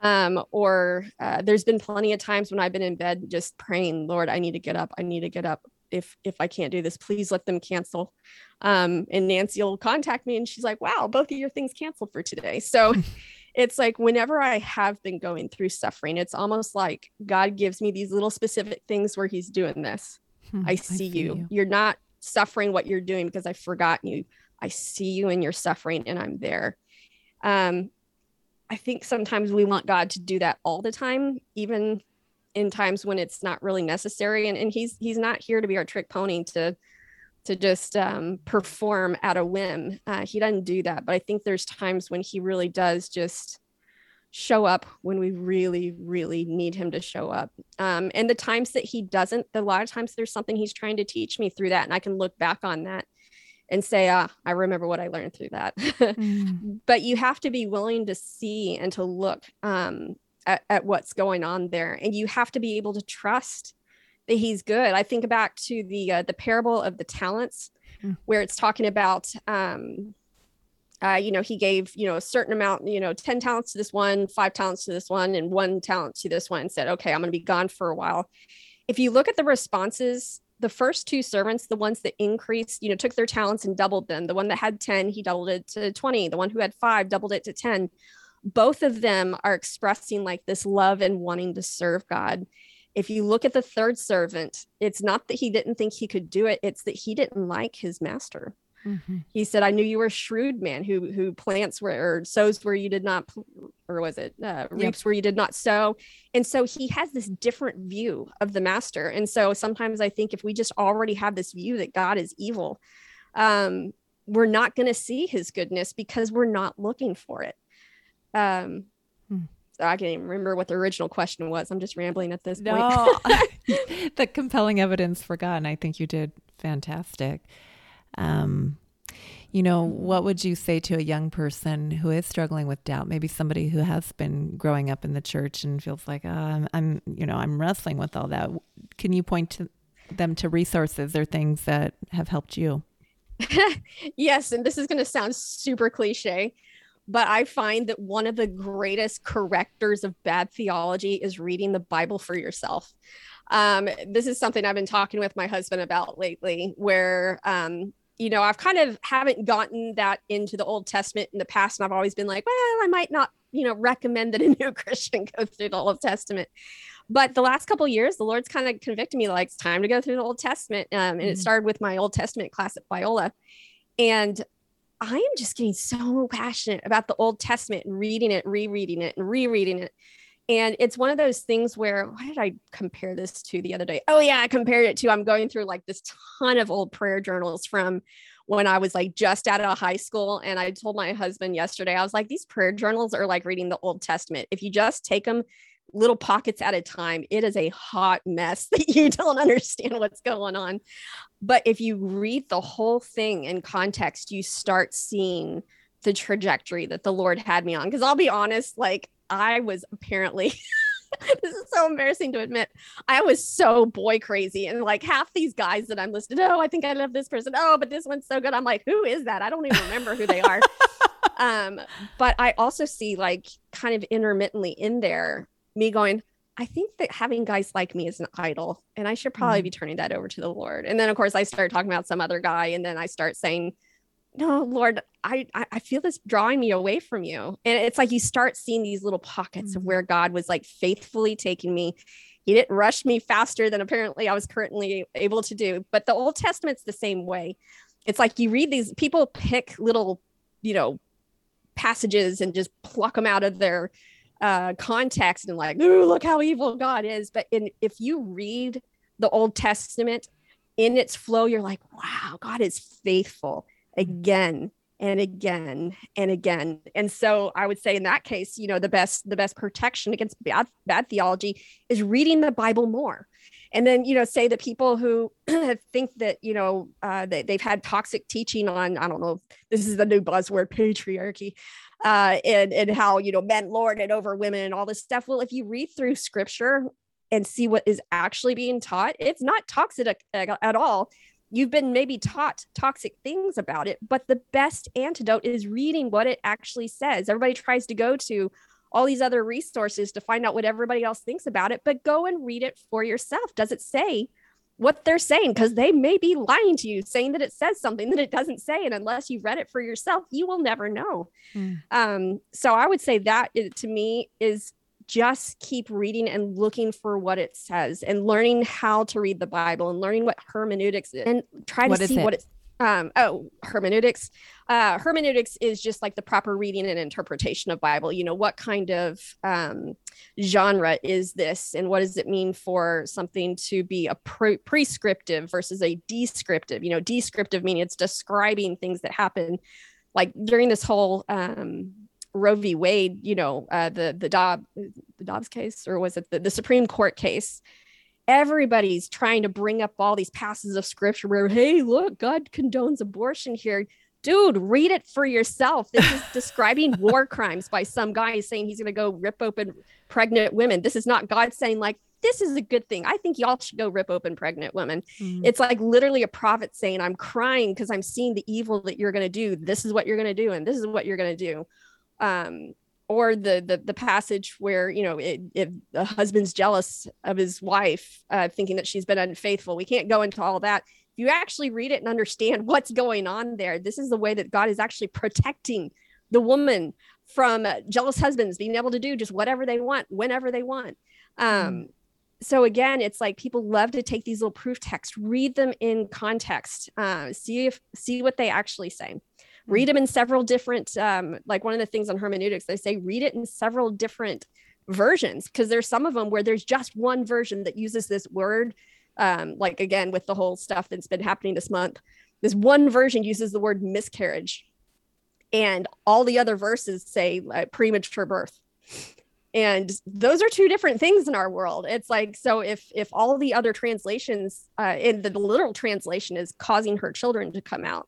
Um, or uh, there's been plenty of times when I've been in bed just praying, Lord, I need to get up. I need to get up. If if I can't do this, please let them cancel. Um, and Nancy will contact me and she's like, wow, both of your things canceled for today. So [laughs] it's like whenever I have been going through suffering, it's almost like God gives me these little specific things where He's doing this. Hmm, I, see I, you. you. You're not suffering what you're doing because I've forgotten you. I see you in your suffering and I'm there. Um, I think sometimes we want God to do that all the time, even in times when it's not really necessary. And, and he's he's not here to be our trick pony to to just um, perform at a whim. Uh, he doesn't do that. But I think there's times when he really does just show up when we really, really need him to show up. Um, and the times that he doesn't, a lot of times there's something he's trying to teach me through that. And I can look back on that and say, ah, I remember what I learned through that. [laughs] mm. But you have to be willing to see and to look um, at, at what's going on there. And you have to be able to trust that he's good. I think back to the uh, the parable of the talents, mm. where it's talking about, um, uh, you know, he gave you know a certain amount, you know, ten talents to this one, five talents to this one, and one talent to this one, and said, okay, I'm going to be gone for a while. If you look at the responses, the first two servants, the ones that increased, you know, took their talents and doubled them. The one that had ten, he doubled it to twenty. The one who had five doubled it to ten. Both of them are expressing like this love and wanting to serve God if you look at the third servant, it's not that he didn't think he could do it, it's that he didn't like his master. Mm-hmm. He said, "I knew you were a shrewd man who who plants where or sows where you did not, or was it uh, reaps yep. where you did not sow." And so he has this different view of the master. And so sometimes I think if we just already have this view that God is evil, um, we're not going to see His goodness because we're not looking for it. Um, I can't even remember what the original question was. I'm just rambling at this no, point. [laughs] [laughs] the compelling evidence for God, and I think you did fantastic. Um, you know, what would you say to a young person who is struggling with doubt? Maybe somebody who has been growing up in the church and feels like, oh, I'm, I'm, you know, I'm wrestling with all that. Can you point to them to resources or things that have helped you? [laughs] yes, and this is going to sound super cliche, but I find that one of the greatest correctors of bad theology is reading the Bible for yourself. Um, this is something I've been talking with my husband about lately, where um, you know I've kind of haven't gotten that into the Old Testament in the past, and I've always been like, well, I might not, you know, recommend that a new [laughs] Christian go through the Old Testament. But the last couple years, the Lord's kind of convicted me like it's time to go through the Old Testament, um, and mm-hmm. it started with my Old Testament class at Biola, and I am just getting so passionate about the Old Testament and reading it, rereading it, and rereading it. And it's one of those things where, what did I compare this to the other day? Oh, yeah, I compared it to I'm going through like this ton of old prayer journals from when I was like just out of high school. And I told my husband yesterday, I was like, these prayer journals are like reading the Old Testament. If you just take them little pockets at a time. It is a hot mess [laughs] that you don't understand what's going on. But if you read the whole thing in context, you start seeing the trajectory that the Lord had me on. Because I'll be honest, like I was apparently. [laughs] this is so embarrassing to admit. I was so boy crazy. And like half these guys that I'm listed, oh, I think I love this person. Oh, but this one's so good. I'm like, who is that? I don't even remember who they are. [laughs] um, but I also see like kind of intermittently in there me going, I think that having guys like me is an idol and I should probably mm-hmm. be turning that over to the Lord. And then of course I start talking about some other guy and then I start saying, no, Lord, I, I feel this drawing me away from you. And it's like you start seeing these little pockets mm-hmm. of where God was like faithfully taking me. He didn't rush me faster than apparently I was currently able to do. But the Old Testament's the same way. It's like you read these people pick little, you know, passages and just pluck them out of their uh, context and like, ooh, look how evil God is. But in, if you read the Old Testament in its flow, you're like, wow, God is faithful again and again and again. And so I would say in that case, you know, the best the best protection against bad bad theology is reading the Bible more. And then, you know, say the people who [clears throat] think that, you know, uh, they, they've had toxic teaching on, I don't know, this is the new buzzword, patriarchy, uh, and, and how, you know, men lord it over women and all this stuff. Well, if you read through scripture and see what is actually being taught, it's not toxic at all you've been maybe taught toxic things about it, but the best antidote is reading what it actually says. Everybody tries to go to all these other resources to find out what everybody else thinks about it, but go and read it for yourself. Does it say what they're saying? Because they may be lying to you, saying that it says something that it doesn't say. And unless you've read it for yourself, you will never know. Mm. Um, so I would say that to me is just keep reading and looking for what it says and learning how to read the Bible and learning what hermeneutics is and try to what see it? what it's um, oh hermeneutics. Uh, hermeneutics is just like the proper reading and interpretation of bible. You know what kind of um, genre is this and what does it mean for something to be a pre- prescriptive versus a descriptive? You know descriptive meaning it's describing things that happen like during this whole um, Roe v. Wade, you know, uh, the the Dobbs the Dobbs case, or was it the, the Supreme Court case? Everybody's trying to bring up all these passages of scripture where, hey, look, God condones abortion here. Dude, read it for yourself. This is [laughs] describing war crimes by some guy saying he's going to go rip open pregnant women. This is not God saying, like, this is a good thing. I think y'all should go rip open pregnant women. Mm. It's like literally a prophet saying, I'm crying because I'm seeing the evil that you're going to do. This is what you're going to do. And this is what you're going to do um, or the, the the passage where you know it, if the husband's jealous of his wife uh, thinking that she's been unfaithful we can't go into all that. If you actually read it and understand what's going on there this is the way that god is actually protecting the woman from jealous husbands being able to do just whatever they want whenever they want. Um, mm. so again it's like people love to take these little proof texts read them in context uh, see if see what they actually say read them in several different um, like one of the things on hermeneutics they say read it in several different versions because there's some of them where there's just one version that uses this word um, like again with the whole stuff that's been happening this month. This one version uses the word miscarriage and all the other verses say premature birth. And those are two different things in our world. It's like so if if all the other translations uh, in the literal translation is causing her children to come out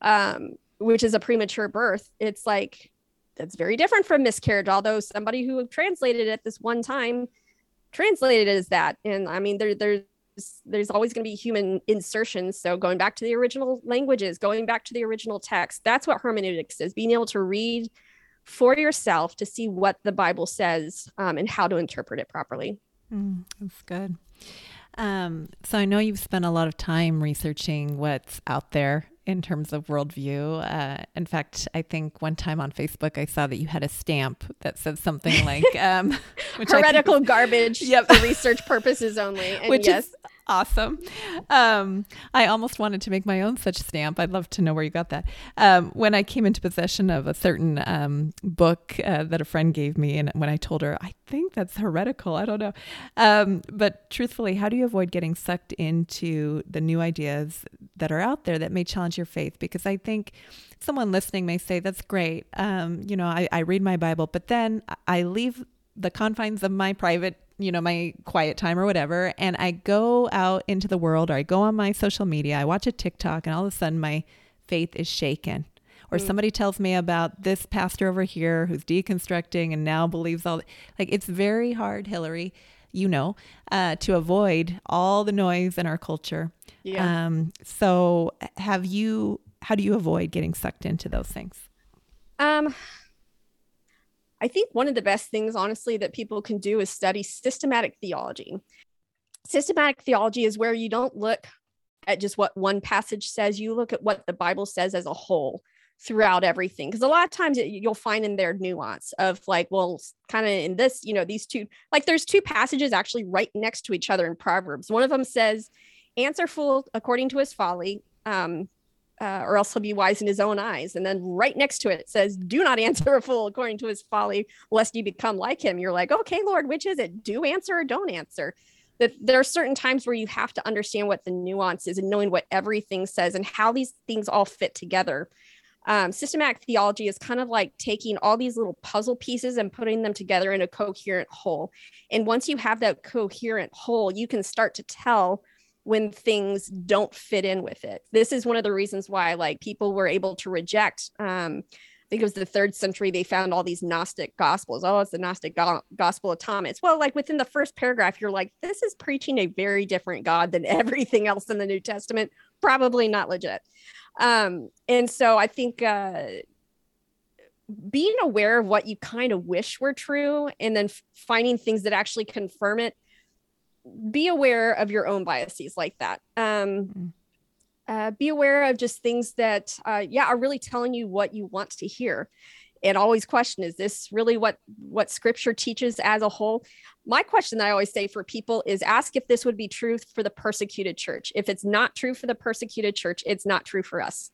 um, which is a premature birth, it's like that's very different from miscarriage. Although somebody who translated it this one time translated it as that, and I mean there there's there's always going to be human insertions. So going back to the original languages, going back to the original text, that's what hermeneutics is: being able to read for yourself to see what the Bible says um, and how to interpret it properly. Mm, that's good. Um, so I know you've spent a lot of time researching what's out there in terms of worldview. Uh, in fact, I think one time on Facebook I saw that you had a stamp that said something like [laughs] um, [laughs] heretical garbage [laughs] yep. for research purposes only. And which yes. is awesome. Um, I almost wanted to make my own such stamp. I'd love to know where you got that. Um, when I came into possession of a certain um, book uh, that a friend gave me, and when I told her, I think that's heretical, I don't know. Um, but truthfully, how do you avoid getting sucked into the new ideas that are out there that may challenge your faith? Because I think someone listening may say, that's great. Um, you know, I, I read my Bible, but then I leave the confines of my private you know my quiet time or whatever and i go out into the world or i go on my social media i watch a tiktok and all of a sudden my faith is shaken or mm. somebody tells me about this pastor over here who's deconstructing and now believes all like it's very hard hillary you know uh, to avoid all the noise in our culture yeah. um so have you how do you avoid getting sucked into those things um I think one of the best things, honestly, that people can do is study systematic theology. Systematic theology is where you don't look at just what one passage says, you look at what the Bible says as a whole throughout everything. Because a lot of times you'll find in there nuance of like, well, kind of in this, you know, these two, like there's two passages actually right next to each other in Proverbs. One of them says, answer fool according to his folly. Um, uh, or else he'll be wise in his own eyes. And then right next to it, says, Do not [laughs] answer a fool according to his folly, lest you become like him. You're like, Okay, Lord, which is it? Do answer or don't answer? That there are certain times where you have to understand what the nuance is and knowing what everything says and how these things all fit together. Um, systematic theology is kind of like taking all these little puzzle pieces and putting them together in a coherent whole. And once you have that coherent whole, you can start to tell when things don't fit in with it. This is one of the reasons why like people were able to reject um I think it was the third century they found all these Gnostic gospels. Oh, it's the Gnostic go- gospel of Thomas. Well, like within the first paragraph, you're like, this is preaching a very different God than [laughs] everything else in the New Testament. Probably not legit. Um, and so I think uh, being aware of what you kind of wish were true and then f- finding things that actually confirm it be aware of your own biases like that. Um, mm-hmm. uh, be aware of just things that, uh, yeah, are really telling you what you want to hear. And always question: Is this really what what Scripture teaches as a whole? My question that I always say for people is: ask if this would be true for the persecuted church. If it's not true for the persecuted church, it's not true for us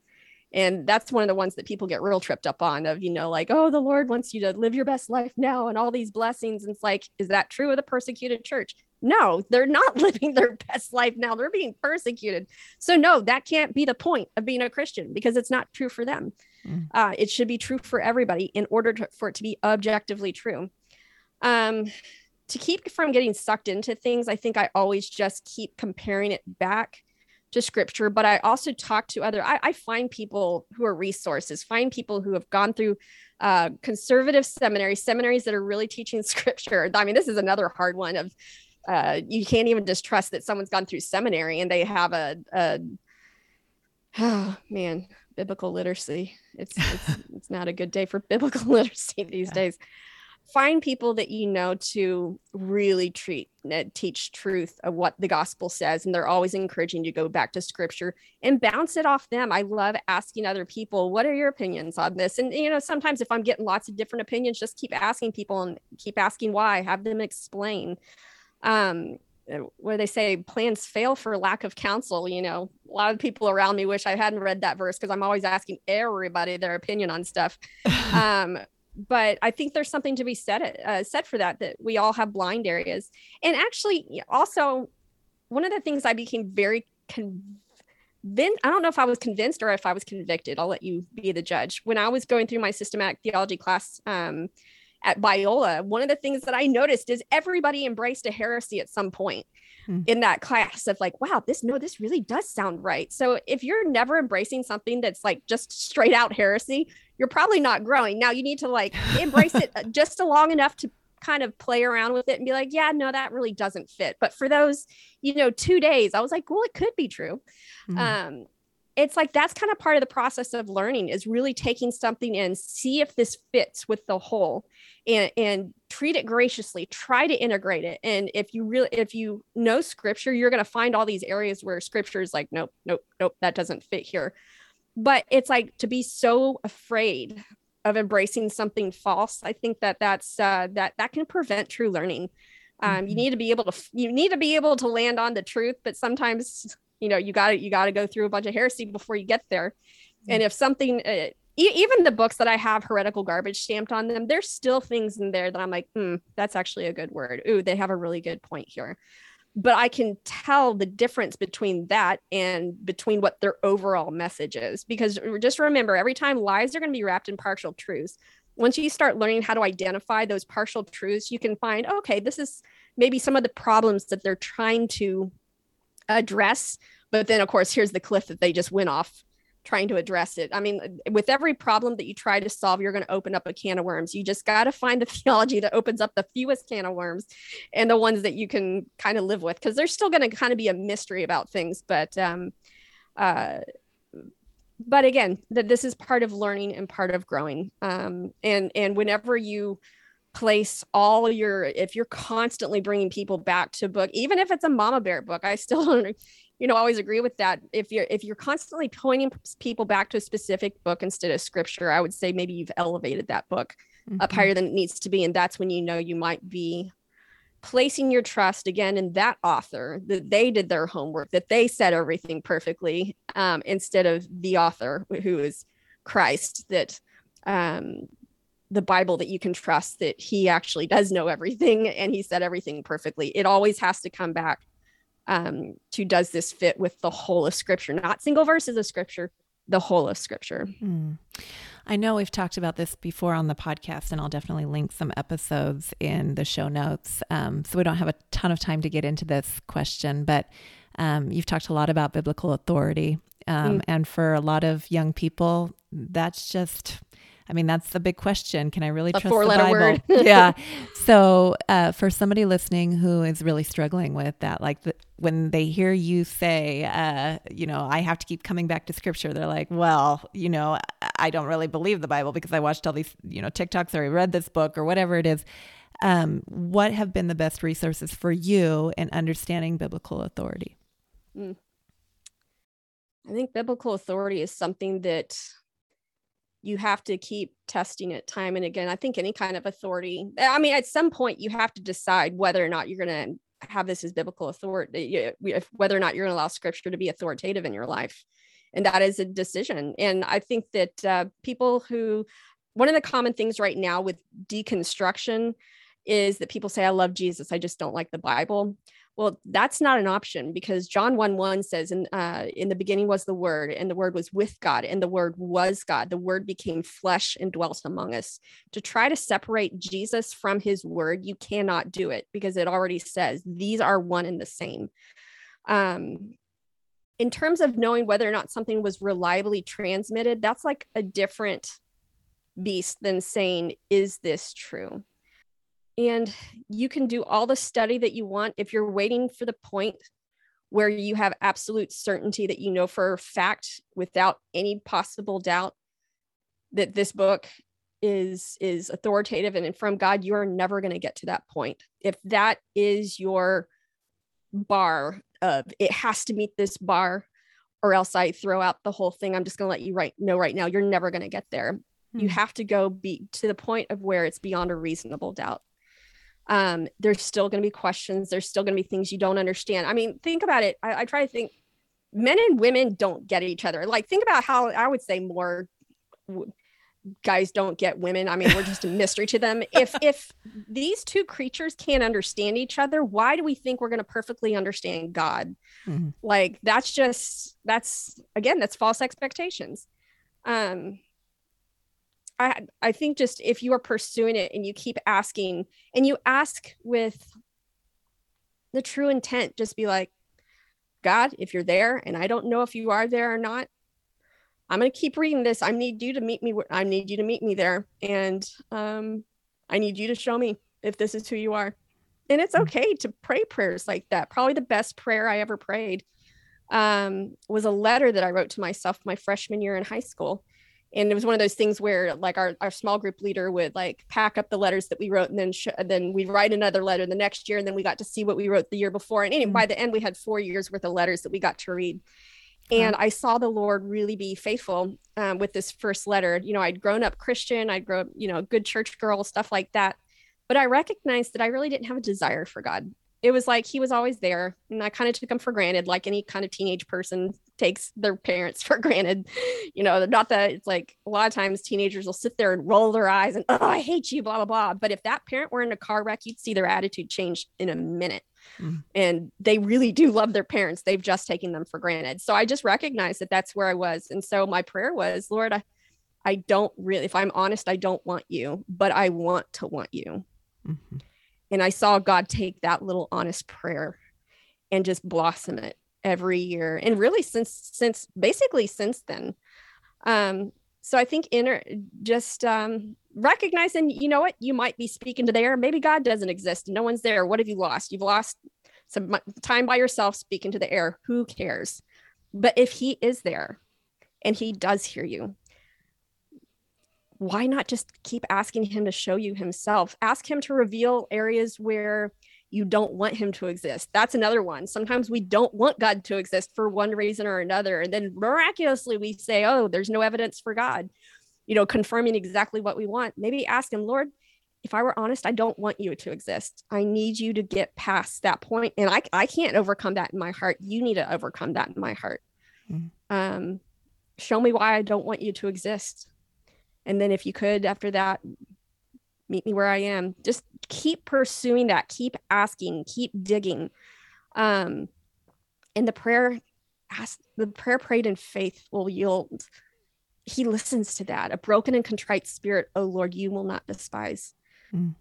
and that's one of the ones that people get real tripped up on of you know like oh the lord wants you to live your best life now and all these blessings and it's like is that true of the persecuted church no they're not [laughs] living their best life now. They're being persecuted. So no that can't be the point of being a christian because it's not true for them. Mm. uh, it should be true for everybody in order to, for it to be objectively true. Um, to keep from getting sucked into things i think i always just keep comparing it back to scripture but i also talk to other I, I, find people who are resources find people who have gone through uh, conservative seminaries seminaries that are really teaching [laughs] scripture. I mean this is another hard one of uh, you can't even distrust that someone's gone through seminary and they have a, a [sighs] oh man biblical literacy. It's it's, [laughs] it's not a good day for biblical [laughs] literacy these yeah. days. Find people that you know to really treat uh, teach truth of what the gospel says and they're always encouraging you to go back to scripture and bounce it off them. I love asking other people what are your opinions on this? And you know sometimes if i'm getting lots of different opinions just keep asking people and keep asking why have them explain um uh, where they say plans fail for lack of counsel you know a lot of people around me wish i hadn't read that verse because i'm always asking everybody their opinion on stuff [laughs] um but I think there's something to be said uh, said for that that we all have blind areas. And actually, also one of the things I became very convinced. I don't know if I was convinced or if I was convicted. I'll let you be the judge. When I was going through my systematic theology class um, at Biola, one of the things that I noticed is everybody embraced a heresy at some point mm. in that class of like, wow, this no, this really does sound right. So if you're never embracing something that's like just straight out heresy, you're probably not growing. Now you need to like embrace it uh, [laughs] just long enough to kind of play around with it and be like, yeah, no, that really doesn't fit. But for those, you know, two days, I was like, well, it could be true. Mm. Um, it's like that's kind of part of the process of learning is really taking something in see if this fits with the whole and and treat it graciously try to integrate it. And if you really if you know scripture you're going to find all these areas where scripture is like nope nope nope that doesn't fit here. But it's like to be so afraid of embracing something false i think that that's uh, that that can prevent true learning. Um, mm-hmm. you need to be able to you need to be able to land on the truth but sometimes you know you got to you got to go through a bunch of heresy before you get there. Mm-hmm. and if something uh, e- even the books that i have heretical garbage stamped on them there's still things in there that i'm like hmm that's actually a good word. Ooh they have a really good point here. But i can tell the difference between that and between what their overall message is. Because just remember every time lies are going to be wrapped in partial truths once you start learning how to identify those partial truths, you can find, okay, this is maybe some of the problems that they're trying to address. But then, of course, here's the cliff that they just went off trying to address it. I mean, with every problem that you try to solve, you're going to open up a can of worms. You just got to find the [laughs] theology that opens up the fewest can of worms and the ones that you can kind of live with because there's still going to kind of be a mystery about things. But, um, uh, but again, that this is part of learning and part of growing. Um, and and whenever you place all your, if you're constantly bringing people back to book, even if it's a mama bear book, I still [laughs] don't, you know, always agree with that. If you're if you're constantly pointing people back to a specific book instead of scripture, I would say maybe you've elevated that book mm-hmm. up higher than it needs to be, and that's when you know you might be placing your trust again in that author that they did their homework that they said everything perfectly um, instead of the author who is christ that um, the bible that you can trust that he actually does know everything and he said everything perfectly it always has to come back um, to does this fit with the whole of scripture not single verses of scripture the whole of scripture mm. I know we've talked about this before on the podcast, and I'll definitely link some episodes in the show notes. Um, so we don't have a ton of time to get into this question, but um, you've talked a lot about biblical authority. Um, mm. And for a lot of young people, that's just I mean, that's the big question. Can I really a trust the Bible? Word. [laughs] yeah. [laughs] So, uh, for somebody listening who is really struggling with that, like the, when they hear you say, uh, you know, I have to keep coming back to Scripture, they're like, well, you know, I don't really believe the Bible because I watched all these, you know, TikToks or I read this book or whatever it is. Um, what have been the best resources for you in understanding biblical authority? Mm. I think biblical authority is something that you have to keep testing it time and again. I think any kind of authority, I mean, at some point you have to decide whether or not you're going to have this as biblical authority, if, whether or not you're going to allow scripture to be authoritative in your life. And that is a decision. And I think that uh, people who, one of the common things right now with deconstruction is that people say, I love Jesus, I just don't like the Bible. Well, that's not an option because John 1 1 says, in, uh, in the beginning was the Word, and the Word was with God, and the Word was God. The Word became flesh and dwelt among us. To try to separate Jesus from his Word, you cannot do it because it already says these are one and the same. Um, in terms of knowing whether or not something was reliably transmitted, that's like a different beast than saying, is this true? And you can do all the study that you want. If you're waiting for the point where you have absolute certainty that you know for a fact without any possible doubt that this book is is authoritative and from god you are never going to get to that point. If that is your bar of it has to meet this bar or else i throw out the whole thing i'm just going to let you right know right now you're never going to get there. Hmm. you have to go be to the point of where it's beyond a reasonable doubt um, there's still going to be questions. There's still going to be things you don't understand. I mean, think about it. I, I try to think men and women don't get each other. Like, think about how I would say more w- guys don't get women. I mean, we're just a [laughs] mystery to them. If if these two creatures can't understand each other, why do we think we're going to perfectly understand God? Mm-hmm. Like that's just that's again that's false expectations. Um I I think just if you are pursuing it and you keep asking and you ask with the true intent, just be like, God, if you're there and I don't know if you are there or not, I'm going to keep reading this. I need you to meet me. I need you to meet me there. And um, I need you to show me if this is who you are. And it's mm. okay to pray prayers like that. Probably the best prayer I ever prayed um, was a letter that I wrote to myself my freshman year in high school and it was one of those things where like our, our small group leader would like pack up the letters that we wrote and then sh- then we'd write another letter the next year and then we got to see what we wrote the year before. And anyway, mm-hmm. by the end we had four years worth of letters that we got to read. And i saw the lord really be faithful um, with this first letter. You know i'd grown up christian i'd grown up you know good church girl stuff like that. But i recognized that i really didn't have a desire for god. It was like he was always there and i kind of took him for granted like any kind of teenage person takes their parents [laughs] for granted. You know not that it's like a lot of times teenagers will sit there and roll their eyes and oh i hate you blah blah blah. But if that parent were in a car wreck you'd see their attitude change in a minute. Mm. and they really do love their parents. They've just taken them for granted. So i just recognized that that's where i was. And so my prayer was lord i I don't really, if I'm honest, I don't want you, but I want to want you. Mm-hmm. And I saw God take that little honest prayer and just blossom it every year. And really since, since basically since then. Um, so I think inner just um recognizing, you know what, you might be speaking to the air. Maybe God doesn't exist. No one's there. What have you lost? You've lost some time by yourself speaking to the air. Who cares? But if he is there and he does hear you, why not just keep asking him to show you himself? Ask him to reveal areas where you don't want him to exist. That's another one. Sometimes we don't want God to exist for one reason or another. And then miraculously we say, oh, there's no evidence for God, you know, confirming exactly what we want. Maybe ask him, Lord, if I were honest, I don't want you to exist. I need you to get past that point. And I, I can't overcome that in my heart. You need to overcome that in my heart. Mm-hmm. Um, show me why I don't want you to exist. And then if you could, after that, meet me where I am. Just keep pursuing that, keep asking, keep digging. Um, and the prayer ask the prayer prayed in faith will yield. He listens to that. A broken and contrite spirit, oh Lord, you will not despise. Mm.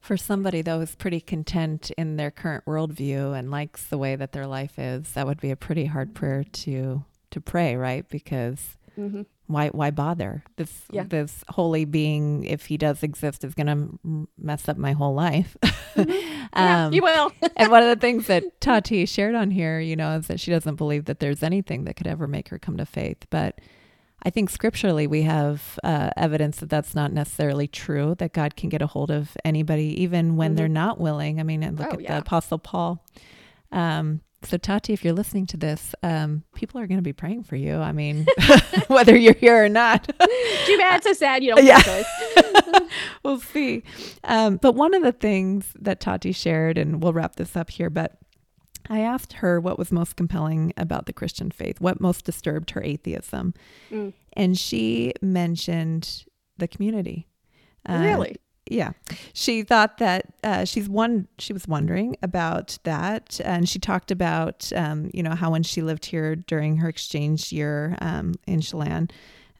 For somebody that was pretty content in their current worldview and likes the way that their life is, that would be a pretty hard prayer to to pray, right? Because mm-hmm why why bother this yeah. this holy being if he does exist is going to mess up my whole life [laughs] mm-hmm. yeah, um, you will [laughs] and one of the things that tati shared on here you know is that she doesn't believe that there's anything that could ever make her come to faith but i think scripturally we have uh, evidence that that's not necessarily true that god can get a hold of anybody even when mm-hmm. they're not willing i mean look oh, at yeah. the apostle paul um, so, Tati, if you're listening to this, um, people are going to be praying for you. I mean, [laughs] whether you're here or not. Too bad. So sad. You don't yeah. [laughs] we'll see. Um, but one of the things that Tati shared, and we'll wrap this up here, but I asked her what was most compelling about the Christian faith, what most disturbed her atheism. Mm. And she mentioned the community. Uh, really? Yeah. She thought that uh, she's one she was wondering about that and she talked about um, you know how when she lived here during her exchange year um, in chelan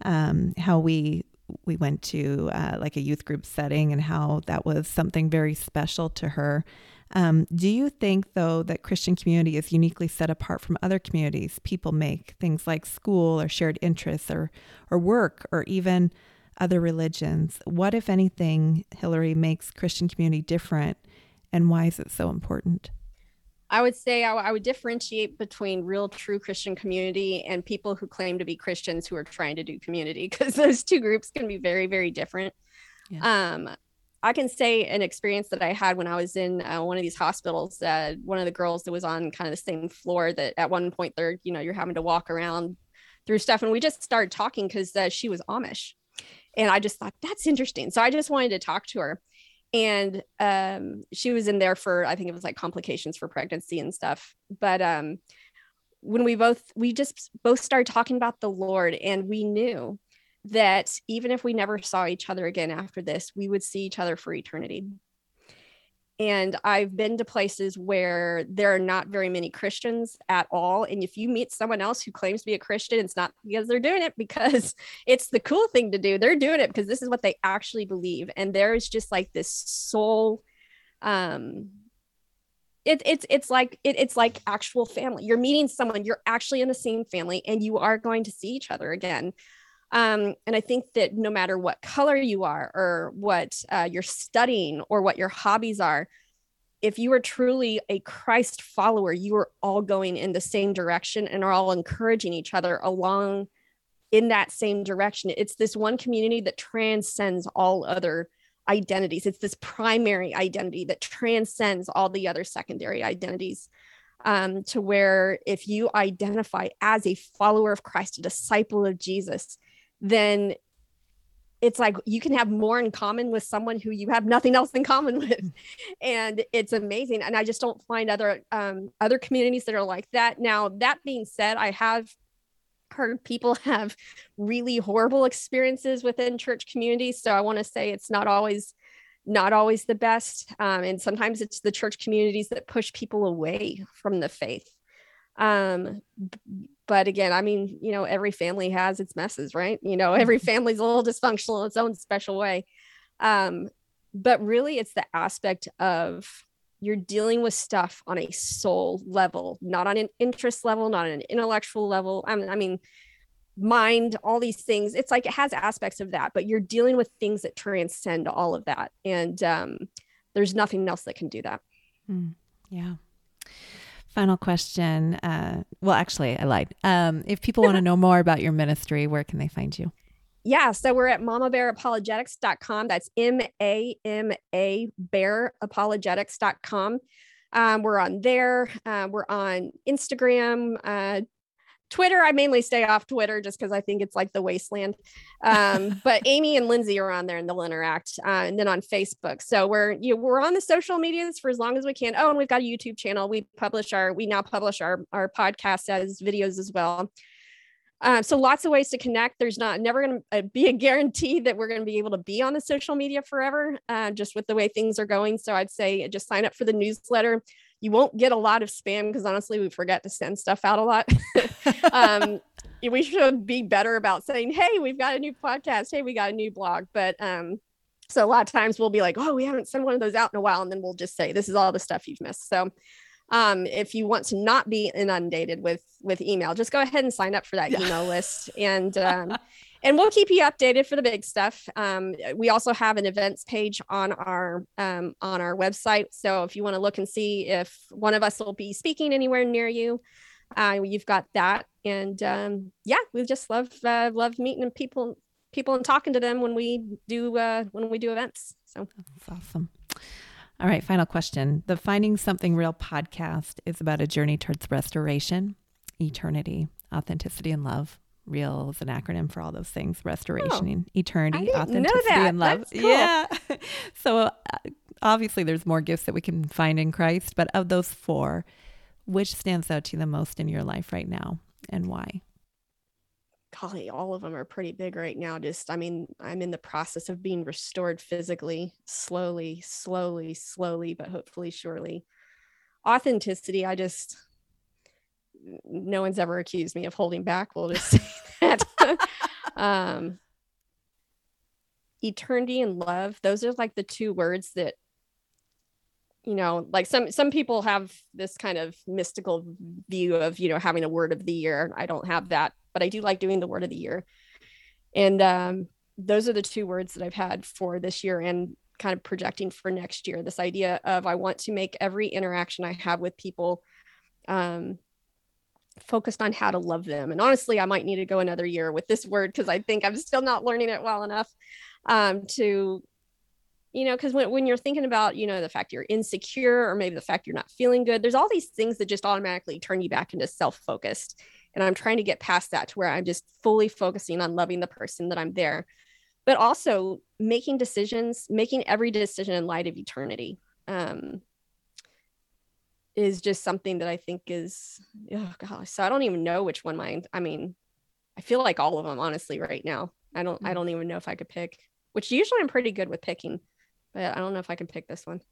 um, how we we went to uh, like a youth group setting and how that was something very special to her. Um, do you think though that christian community is uniquely set apart from other communities? People make things like school or shared interests or or work or even other religions. What, if anything, Hillary, makes Christian community different and why is it so important? I would say I, I, would differentiate between real, true Christian community and people who claim to be Christians who are trying to do community because [laughs] those two groups can be very, very different. Yeah. Um, I can say an experience that I had when I was in uh, one of these hospitals. Uh, one of the girls that was on kind of the same floor that at one point they're, you know, you're having to walk around through stuff. And we just started talking because uh, she was Amish and I just thought that's interesting. So I just wanted to talk to her. And um, she was in there for, I think it was like complications for pregnancy and stuff. But um, when we both, we just both started talking about the Lord, and we knew that even if we never saw each other again after this, we would see each other for eternity and I've been to places where there are not very many Christians at all. And if you meet someone else who claims to be a Christian, it's not because they're doing it because [laughs] it's the cool thing to do. They're doing it because this is what they actually believe. And there's just like this soul um it, it's it's like it, it's like actual family you're meeting someone you're actually in the same family and you are going to see each other again um, and I think that no matter what color you are, or what uh, you're studying, or what your hobbies are, if you are truly a Christ follower, you are all going in the same direction and are all encouraging each other along in that same direction. It's this one community that transcends all other identities. It's this primary identity that transcends all the other secondary identities. Um, to where if you identify as a follower of Christ, a disciple of Jesus, then it's like you can have more in common with someone who you have nothing else in common [laughs] with. And it's amazing. And i just don't find other um, other communities that are like that. Now that being said i have heard people [laughs] have really horrible experiences within church communities. So i want to say it's not always not always the best. Um, and sometimes it's the church communities that push people away from the faith. Um, but again, I mean, you know, every family has its messes, right? You know, every Mm-hmm. family's a little dysfunctional in its own special way. Um, but really, it's the aspect of you're dealing with stuff on a soul level, not on an interest level, not on an intellectual level. I mean, I mean, mind, all these things. It's like it has aspects of that, but you're dealing with things that transcend all of that. And um, there's nothing else that can do that. Mm, yeah. Final question. Uh, well, actually, I lied. Um, if people want to know more about your ministry, where can they find you? Yeah, so we're at mamabearapologetics.com. That's M A M A bear apologetics.com. Um, we're on there. Uh, we're on Instagram, uh, Twitter. I mainly stay off Twitter just because I think it's like the wasteland. Um, [laughs] but Amy and Lindsay are on there and they'll interact. Uh, and then on Facebook. So we're you know, we're on the social medias for as long as we can. Oh, and we've got a YouTube channel. We publish our we now publish our our podcast as videos as well. Um, so lots of ways to connect. There's not never going to be a guarantee that we're going to be able to be on the social media forever, uh, just with the way things are going. So I'd say just sign up for the newsletter. You won't get a lot of spam because honestly, we forget to send stuff out a lot. [laughs] um, [laughs] we should be better about saying, "Hey, we've got a new podcast. Hey, we got a new blog." But um, so a lot of times we'll be like, "Oh, we haven't sent one of those out in a while," and then we'll just say, "This is all the stuff you've missed." So um, if you want to not be inundated with with email just go ahead and sign up for that Yeah. email list [laughs] and um, and we'll keep you updated for the big stuff um, we also have an events page on our um, on our website so if you want to look and see if one of us will be speaking anywhere near you uh, you've got that and um, yeah we just love uh, love meeting people people and talking to them when we do uh, when we do events so That's awesome. All right, final question. The Finding Something Real podcast is about a journey towards restoration, eternity, authenticity, and love. Real is an acronym for all those things restoration, eternity, authenticity, and love. Cool. Yeah. [laughs] so uh, obviously, there's more gifts that we can find in Christ, but of those four, which stands out to you the most in your life right now and why? golly, all of them are pretty big right now. Just, I mean, I'm in the process of being restored physically, slowly, slowly, slowly, but hopefully, surely. Authenticity, I just, no one's ever accused me of holding back. We'll just [laughs] say that. [laughs] um, eternity and love, those are like the two words that you know like some some people have this kind of mystical view of you know having a word of the year i don't have that but i do like doing the word of the year and um those are the two words that i've had for this year and kind of projecting for next year this idea of i want to make every interaction i have with people um focused on how to love them. And honestly i might need to go another year with this word because i think i'm still not learning it well enough um to you know because when, when you're thinking about you know the fact you're insecure or maybe the fact you're not feeling good there's all these things that just automatically turn you back into self-focused. And i'm trying to get past that to where i'm just fully focusing on loving the person that i'm there but also making decisions making every decision in light of eternity. Um is just something that i think is oh gosh so i don't even know which one mine i mean i feel like all of them honestly right now i don't i don't even know if i could pick which usually i'm pretty good with picking but I don't know if I can pick this one.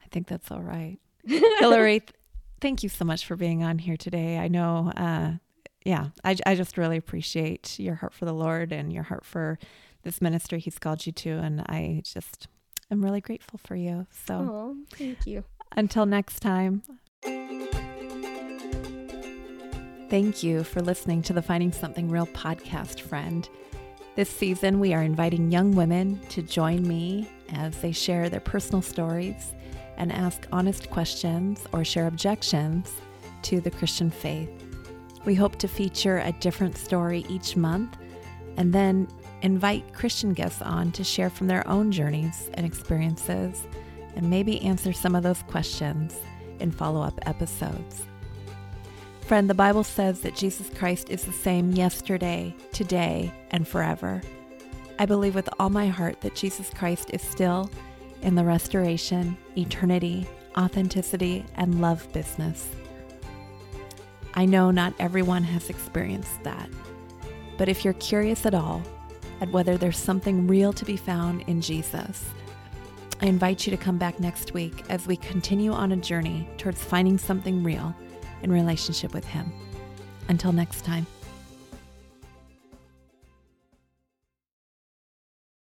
I think that's all right. [laughs] Hillary, th- thank you so much for being on here today. I know, uh, yeah, I, I just really appreciate your heart for the Lord and your heart for this ministry He's called you to. And I just, I'm really grateful for you. So thank you. Until next time. Thank you for listening to the Finding Something Real podcast, friend. This season, we are inviting young women to join me as they share their personal stories and ask honest questions or share objections to the Christian faith. We hope to feature a different story each month and then invite Christian guests on to share from their own journeys and experiences and maybe answer some of those questions in follow up episodes. Friend, the Bible says that Jesus Christ is the same yesterday, today, and forever. I believe with all my heart that Jesus Christ is still in the restoration, eternity, authenticity, and love business. I know not everyone has experienced that, but if you're curious at all at whether there's something real to be found in Jesus, I invite you to come back next week as we continue on a journey towards finding something real in relationship with Him. Until next time.